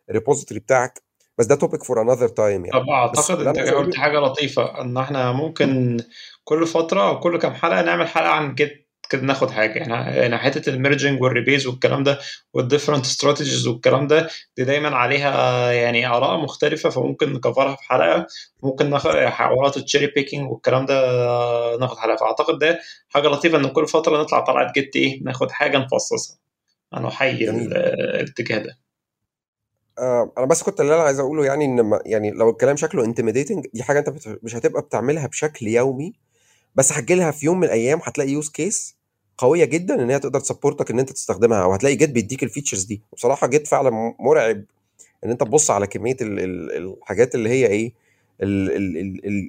ال repository بتاعك. بس ده topic for another time يعني. طب أعتقد أنت قلت حاجة لطيفة إن إحنا ممكن كل فترة أو كل كام حلقة نعمل حلقة عن git كده ناخد حاجة. يعني يعني حتة ال merging وال rebase والكلام ده وال different strategies والكلام ده دي دايما عليها يعني آراء مختلفة فممكن ن coverها في حلقة. ممكن ناخد حوارات ال cherry picking والكلام ده ناخد حلقة. فأعتقد ده حاجة لطيفة إن كل فترة نطلع طلعت Git إيه ناخد حاجة نفصصها. أنا أحيي الاتجاه ده. آه أنا بس كنت اللي أنا عايز أقوله يعني إن ما- يعني لو الكلام شكله intimidating دي حاجة أنت مش هتبقى بتعملها بشكل يومي بس هتجيلها في يوم من الأيام هتلاقي use case قوية جدا إن هي تقدر ت support ك إن أنت تستخدمها أو هتلاقي Git بيديك ال features دي. وبصراحة Git فعلا مرعب إن أنت تبص على كمية ال ال الحاجات اللي هي إيه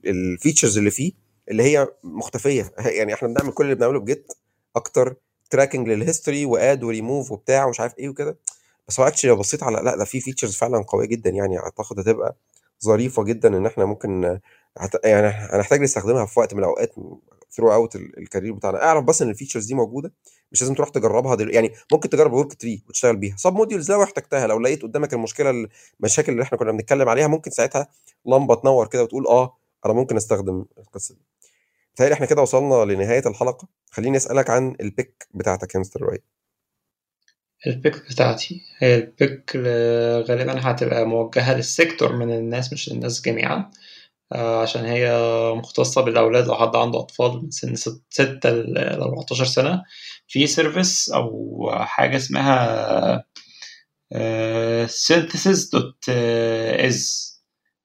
ال features اللي فيه اللي هي مختفية. يعني إحنا بنعمل كل اللي بنعمله ب Git أكتر تراكنج للهيستوري واد وريموف وبتاع ومش عارف إيه وكده. بس هو actually لو بصيت على لأ ده في features فعلا قوية جدا يعني أعتقد هتبقى ظريفة جدا إن إحنا ممكن هت... يعني هنحتاج نستخدمها في وقت من الأوقات throughout ال career بتاعنا. أعرف بس إن ال features دي موجودة مش لازم تروح تجربها دل... يعني ممكن تجرب worktree وتشتغل بيها. submodules لو احتجتها لو لقيت قدامك المشكلة المشاكل اللي إحنا كنا بنتكلم عليها ممكن ساعتها لمبة تنور كده وتقول آه أنا ممكن أستخدم القصة دي. بتهيألي إحنا كده وصلنا لنهاية الحلقة. خليني أسألك عن ال pick بتاعتك يا مستر راي ال pick بتاعتي هي ال pick غالبا هتبقى موجهة لل sector من الناس مش للناس جميعا آه، عشان هي مختصة بالأولاد لو حد عنده أطفال من سن ست- ستة ل 14 سنة. في service أو حاجة اسمها synthesis.is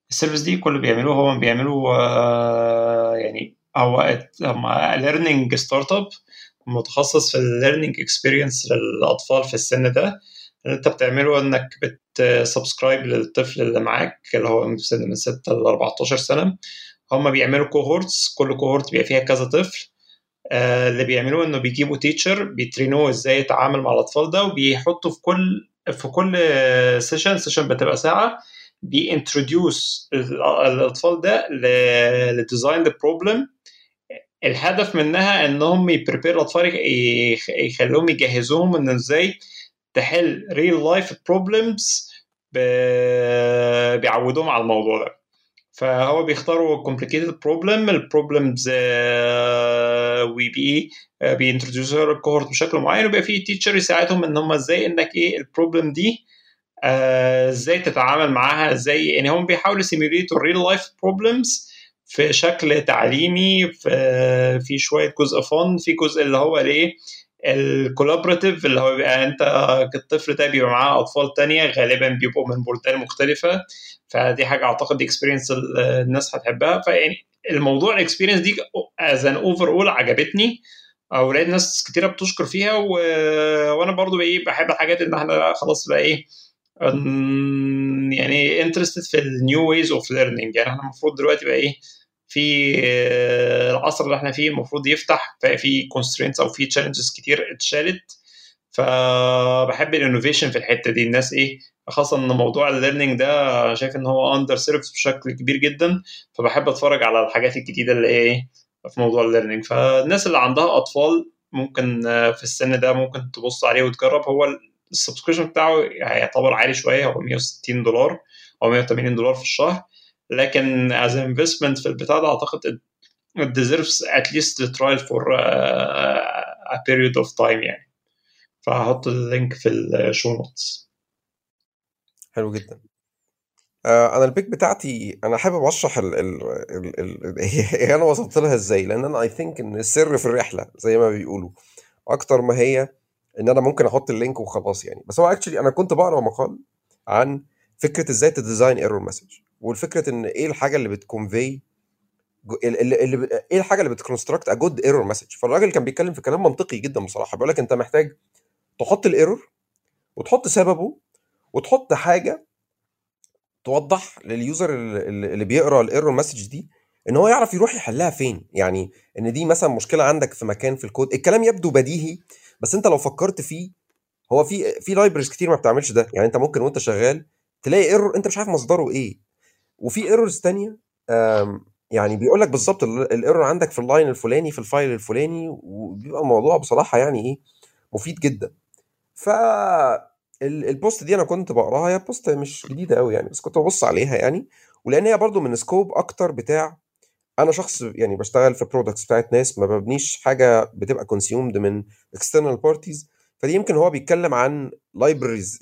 ال service دي كل بيعملوه هو بيعملوا آه، يعني هو هم learning startup متخصص في ال learning experience للأطفال في السن ده اللي انت بتعمله انك بت subscribe للطفل اللي معاك اللي هو من سن من 6 ل 14 سنة. هم بيعملوا cohorts كل cohort بيبقى فيها كذا طفل. آه، اللي بيعملوه انه بيجيبوا teacher بي train وه إزاي يتعامل مع الأطفال ده وبيحطوا في كل في كل session session بتبقى ساعة بي introduce الأطفال ده ل design the problem الهدف منها إنهم ي prepare الاطفال يخ- يخلوهم يجهزوهم إن إزاي تحل real life problems بيعودوهم على الموضوع ده. فهو بيختاروا complicated problem ال problems وبي بي introduce وا ال cohort بشكل معين ويبقى في teacher يساعدهم إن هم إزاي إنك إيه ال problem دي آه، إزاي تتعامل معاها إزاي يعني هم بيحاولوا simulate وا ال real life problems في شكل تعليمي في في شوية جزء فن في جزء اللي هو الايه ال collaborative اللي هو بيبقى انت الطفل ده بيبقى معاه أطفال تانية غالبا بيبقوا من بلدان مختلفة. فدي حاجة أعتقد experience الناس هتحبها. فيعني الموضوع ال experience دي as an overall عجبتني. أو لقيت ناس كتيرة بتشكر فيها و... وأنا برضو إيه بحب الحاجات إن إحنا خلاص بقى إيه يعني interested في ال new ways of learning يعني إحنا المفروض دلوقتي بقى إيه في آه، العصر اللي إحنا فيه المفروض يفتح في constraints أو في challenges كتير اتشالت. فبحب ال innovation في الحتة دي. الناس إيه خاصة إن موضوع ال learning ده شايف إن هو underserved بشكل كبير جدا. فبحب أتفرج على الحاجات الجديدة اللي إيه في موضوع ال learning فالناس اللي عندها أطفال ممكن آه، في السن ده ممكن تبص عليه وتجرب. هو ال subscription بتاعه هيعتبر عالي شوية هو 160 دولار أو 180 دولار في الشهر. لكن as investment في البتاع ده أعتقد it deserves at least the trial for a period of time يعني. فهحط ال link في ال show notes حلو جدا. آه أنا ال pick بتاعتي أنا حابب اشرح ال ال ال ال هي أنا وصلت لها إزاي؟ لأن أنا I think إن السر في الرحلة زي ما بيقولوا. أكتر ما هي إن أنا ممكن أحط ال link وخلاص يعني. بس هو actually أنا كنت بقرأ مقال عن فكرة إزاي ت design error message والفكرة إن إيه الحاجة اللي بت convey اللي, اللي إيه الحاجة اللي بت construct a good error message فالراجل كان بيتكلم في كلام منطقي جدا بصراحة بيقول لك أنت محتاج تحط ال error وتحط سببه وتحط حاجة توضح لل user اللي اللي بيقرأ ال error message دي إن هو يعرف يروح يحلها فين. يعني إن دي مثلا مشكلة عندك في مكان في الكود. الكلام يبدو بديهي بس انت لو فكرت فيه هو في في libraries كتير ما بتعملش ده. يعني انت ممكن وانت شغال تلاقي error انت مش عارف مصدره إيه. وفي errors تانية يعني بيقول لك بالظبط ال error عندك في ال line الفلاني في ال file الفلاني وبيبقى الموضوع بصراحة يعني إيه مفيد جدا. ف ال- ال post دي أنا كنت بقراها هي post مش جديدة قوي يعني بس كنت ببص عليها يعني. ولأن هي برضو من scope أكتر بتاع أنا شخص يعني بشتغل في products بتاعت ناس ما ببنيش حاجة بتبقى consumed من external parties فدي يمكن هو بيتكلم عن libraries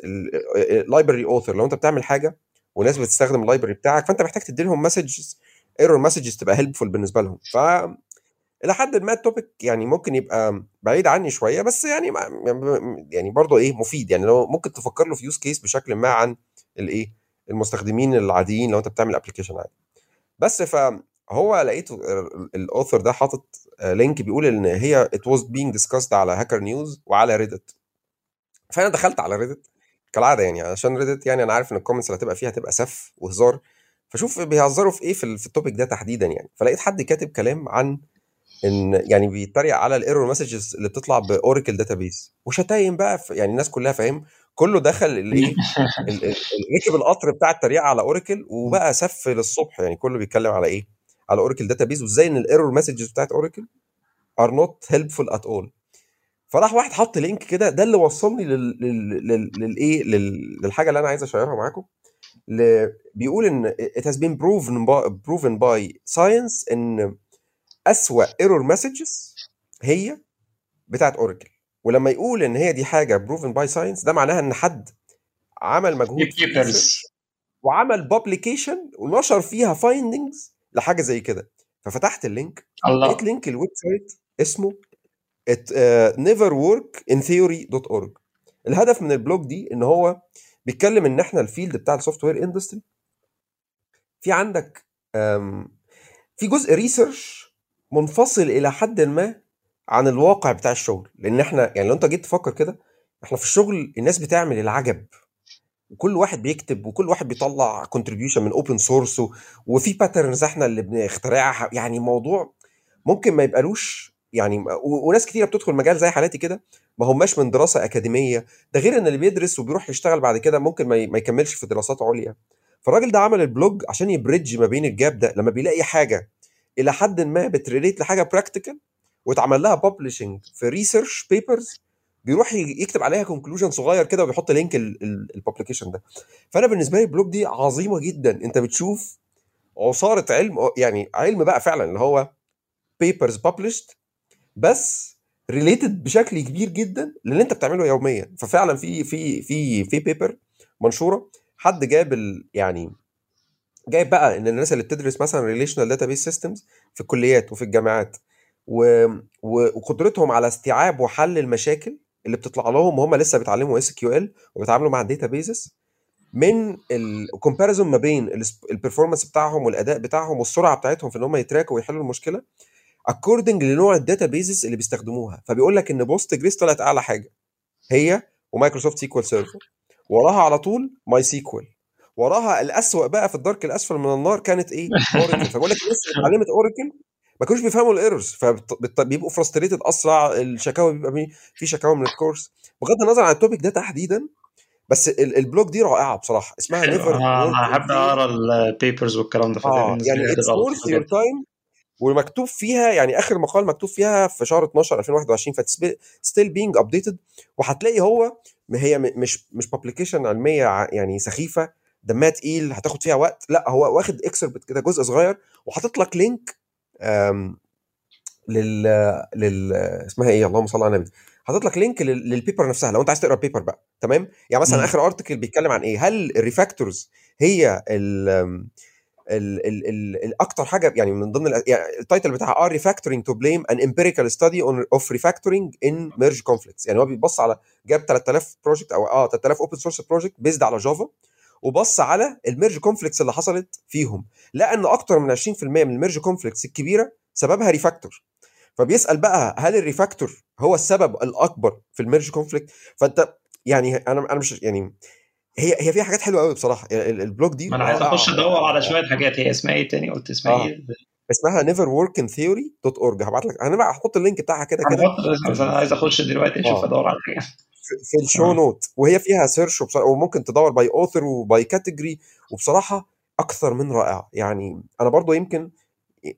library author لو أنت بتعمل حاجة وناس بتستخدم ال library بتاعك فأنت محتاج تدي لهم messages error messages تبقى helpful بالنسبة لهم. ف إلى حد ما ال topic يعني ممكن يبقى بعيد عني شوية بس يعني يعني برضه إيه مفيد. يعني لو ممكن تفكر له في use case بشكل ما عن الإيه المستخدمين العاديين لو أنت بتعمل application عادي. بس فهو لقيت ال author ده حاطط link بيقول إن هي it was being discussed على Hacker News وعلى Reddit فأنا دخلت على Reddit كالعادة يعني عشان Reddit يعني أنا عارف إن ال comments اللي هتبقى فيها هتبقى سف وهزار. فشوف بيهزروا في إيه في, ال- في التوبيك ده تحديدا يعني. فلقيت حد كاتب كلام عن إن يعني بيتريق على ال error messages اللي بتطلع بـ Oracle database وشتايم بقى يعني الناس كلها فاهم كله دخل الايه ال- ال- ركب القطر بتاع التريقة على Oracle وبقى سف للصبح يعني كله بيتكلم على إيه؟ على Oracle database وإزاي إن ال error messages بتاعت Oracle are not helpful at all فراح واحد حط link كده ده اللي وصلني لل- لل- لل- للايه لل- للحاجة اللي أنا عايز أ share ها معاكم. بيقول إن it has been proven by, proven by science إن أسوأ error messages هي بتاعت Oracle ولما يقول إن هي دي حاجة proven by science ده معناها إن حد عمل مجهود وعمل publication ونشر فيها findings لحاجة زي كده. ففتحت ال link الله. لقيت link ال website اسمه it uh, never work in theory.org الهدف من ال blog دي إن هو بيتكلم إن إحنا ال field بتاع ال software industry في عندك um, في جزء research منفصل إلى حد ما عن الواقع بتاع الشغل. لأن إحنا يعني لو أنت جيت تفكر كده إحنا في الشغل الناس بتعمل العجب. وكل واحد بيكتب وكل واحد بيطلع contribution من open source وفي patterns إحنا اللي بنخترعها. يعني موضوع ممكن ما يبقالوش يعني وناس كتيرة بتدخل مجال زي حالاتي كده ما هماش من دراسة أكاديمية. ده غير إن اللي بيدرس وبيروح يشتغل بعد كده ممكن ما يكملش في دراسات عليا. فالراجل ده عمل ال blog عشان ي bridge ما بين ال gap ده. لما بيلاقي حاجة إلى حد ما بت relate لحاجة practical واتعمل لها publishing في research papers بيروح يكتب عليها conclusion صغير كده وبيحط link ال publication ده. فأنا بالنسبة لي ال blog دي عظيمة جدا. أنت بتشوف عصارة علم يعني علم بقى فعلا اللي هو papers published بس related بشكل كبير جدا للي أنت بتعمله يوميا. ففعلا في في في في paper منشورة. حد جاب ال يعني جايب بقى إن الناس اللي بتدرس مثلا relational database systems في الكليات وفي الجامعات و... و... وقدرتهم على استيعاب وحل المشاكل اللي بتطلع لهم وهم لسه بيتعلموا SQL وبيتعاملوا مع ال databases من ال comparison ما بين ال performance بتاعهم والاداء بتاعهم والسرعة بتاعتهم في إن هم ي track وا ويحلوا المشكلة according لنوع ال databases اللي بيستخدموها. فبيقول لك إن Postgres طلعت أعلى حاجة. هي و Microsoft SQL Server وراها على طول MySQL وراها الأسوأ بقى في الدرك الأسفل من النار كانت إيه؟ Oracle فبقول لك اللي اتعلمت Oracle ما كانوش بيفهموا ال errors فبيبقوا frustrated أسرع الشكاوى بيبقى في شكاوى من ال course بغض النظر عن ال topic ده تحديدا بس ال- ال blog دي رائعة بصراحة. اسمها never أنا أنا أحب أقرأ ال papers والكلام ده آه يعني it's worth your time ومكتوب فيها يعني آخر مقال مكتوب فيها في شهر 12 2021 still being updated وهتلاقي هو هي مش مش publication علمية يعني سخيفة دمها تقيل هتاخد فيها وقت. لا هو واخد excerpt كده جزء صغير وحاطط لك link لل لل اسمها إيه؟ اللهم صل على النبي. حاطط لك link لل- لل paper نفسها لو أنت عايز تقرأ ال paper بقى تمام؟ يعني مثلا. آخر article بيتكلم عن إيه؟ هل ال refactors هي ال ال ال ال الاكتر حاجة يعني من ضمن يعني ال title بتاعها are refactoring to blame an empirical study of refactoring in merge conflicts يعني هو بيبص على جاب 3000 project أو آه 3000 open source project based على Java وبص على ال merge conflicts اللي حصلت فيهم لقى ان أكتر من 20% من ال merge conflicts الكبيرة سببها refactor. فبيسأل بقى هل ال refactor هو السبب الأكبر في ال merge conflict؟ فأنت يعني أنا أنا مش يعني هي هي فيها حاجات حلوة قوي بصراحة ال- ال- ال blog دي ما أنا عايز أخش أدور على شوية حاجات هي اسمها إيه تاني؟ قلت اسمها آه. إيه؟ اسمها neverworkintheory.org هبعت لك أنا بقى هحط ال link بتاعها كده كده. أنا. عايز أخش دلوقتي أشوف آه. أدور على حاجة. في ال show note وهي فيها search وممكن تدور by author و by category وبصراحة أكثر من رائعة. يعني أنا برضو يمكن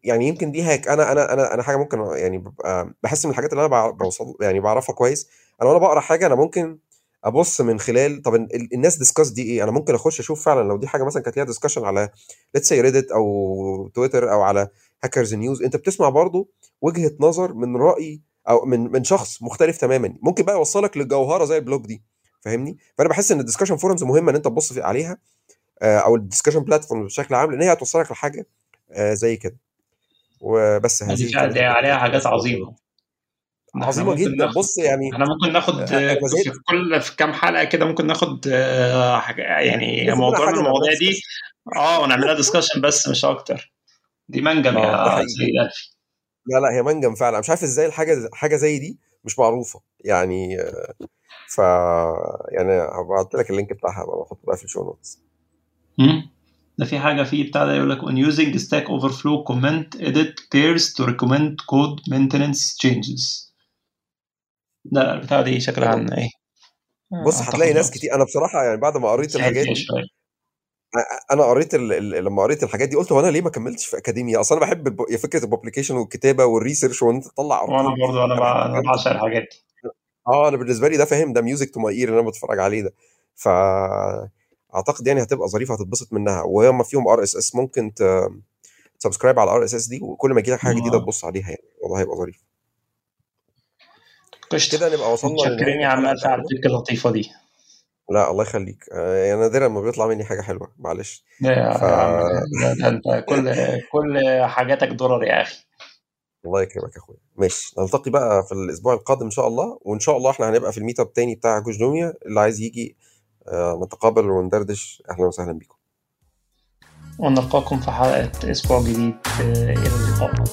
يعني يمكن دي هيك. أنا أنا أنا أنا حاجة ممكن يعني ببقى بحس من الحاجات اللي أنا بوصل يعني بعرفها كويس. أنا وأنا بقرأ حاجة أنا ممكن أبص من خلال طب ال- ال- الناس discuss دي إيه؟ أنا ممكن أخش أشوف فعلا لو دي حاجة مثلا كانت ليها discussion على let's say Reddit أو تويتر أو على Hacker News أنت بتسمع برضو وجهة نظر من رأي أو من من شخص مختلف تماما. ممكن بقى يوصلك للجوهره زي ال blog دي فاهمني؟ فأنا بحس إن ال discussion forums مهمة إن أنت تبص عليها آه، أو ال discussion platform بشكل عام لأن هي هتوصلك لحاجة آه، زي كده. وبس هذه عليها حاجات عظيمة. ممكن جدا. ناخد بص يعني إحنا ممكن ناخد آه، في كل في كام حلقة كده ممكن ناخد حاجة يعني موضوع من المواضيع دي. آه ونعملها discussion بس مش أكتر. دي منجم يا سيد ألفي. لا لا هي منجم فعلا. مش عارف إزاي الحاجة حاجة زي دي مش معروفة. يعني ف يعني هبعت لك ال link بتاعها بقى بحطه بقى في ال show notes. ده في حاجة فيه بتاع ده يقول لك when using stack overflow comment edit pairs to recommend code maintenance changes. ده البتاع دي شكلها عن إيه. بص هتلاقي ناس كتير. أنا بصراحة يعني بعد ما قريت الحاجات دي أنا قريت ال... ال... لما قريت الحاجات دي قلت هو أنا ليه ما كملتش في اكاديميا أصلا أنا بحب الب... فكرة ال publication والكتابة وال research وإن أنت تطلع وأنا برضو أنا بع- بعشق الحاجات دي. آه أنا بالنسبة لي ده فاهم ده music to my ear اللي أنا بتفرج عليه ده. ف أعتقد يعني هتبقى ظريفة هتتبسط منها. وهم فيهم RSS ممكن ت subscribe على ال RSS دي وكل ما يجي لك حاجة جديدة آه. تبص عليها يعني. والله هيبقى ظريف. قشطة. كده نبقى وصلنا متشكرين لنهايه يا عم الحلقة ألف على بتاعتنا الفكرة اللطيفة دي. لا الله يخليك. آه، يعني نادرا ما بيطلع مني حاجة حلوة معلش. يا ف يا عم ده, ده انت كل كل حاجاتك درر يا أخي. الله يكرمك يا أخويا. ماشي نلتقي بقى في الأسبوع القادم إن شاء الله وإن شاء الله إحنا هنبقى في الميت أب تاني بتاع جوج دوميا اللي عايز يجي آه، نتقابل وندردش. أهلا وسهلا بيكم. ونلقاكم في حلقة أسبوع جديد آه، إلى اللقاء.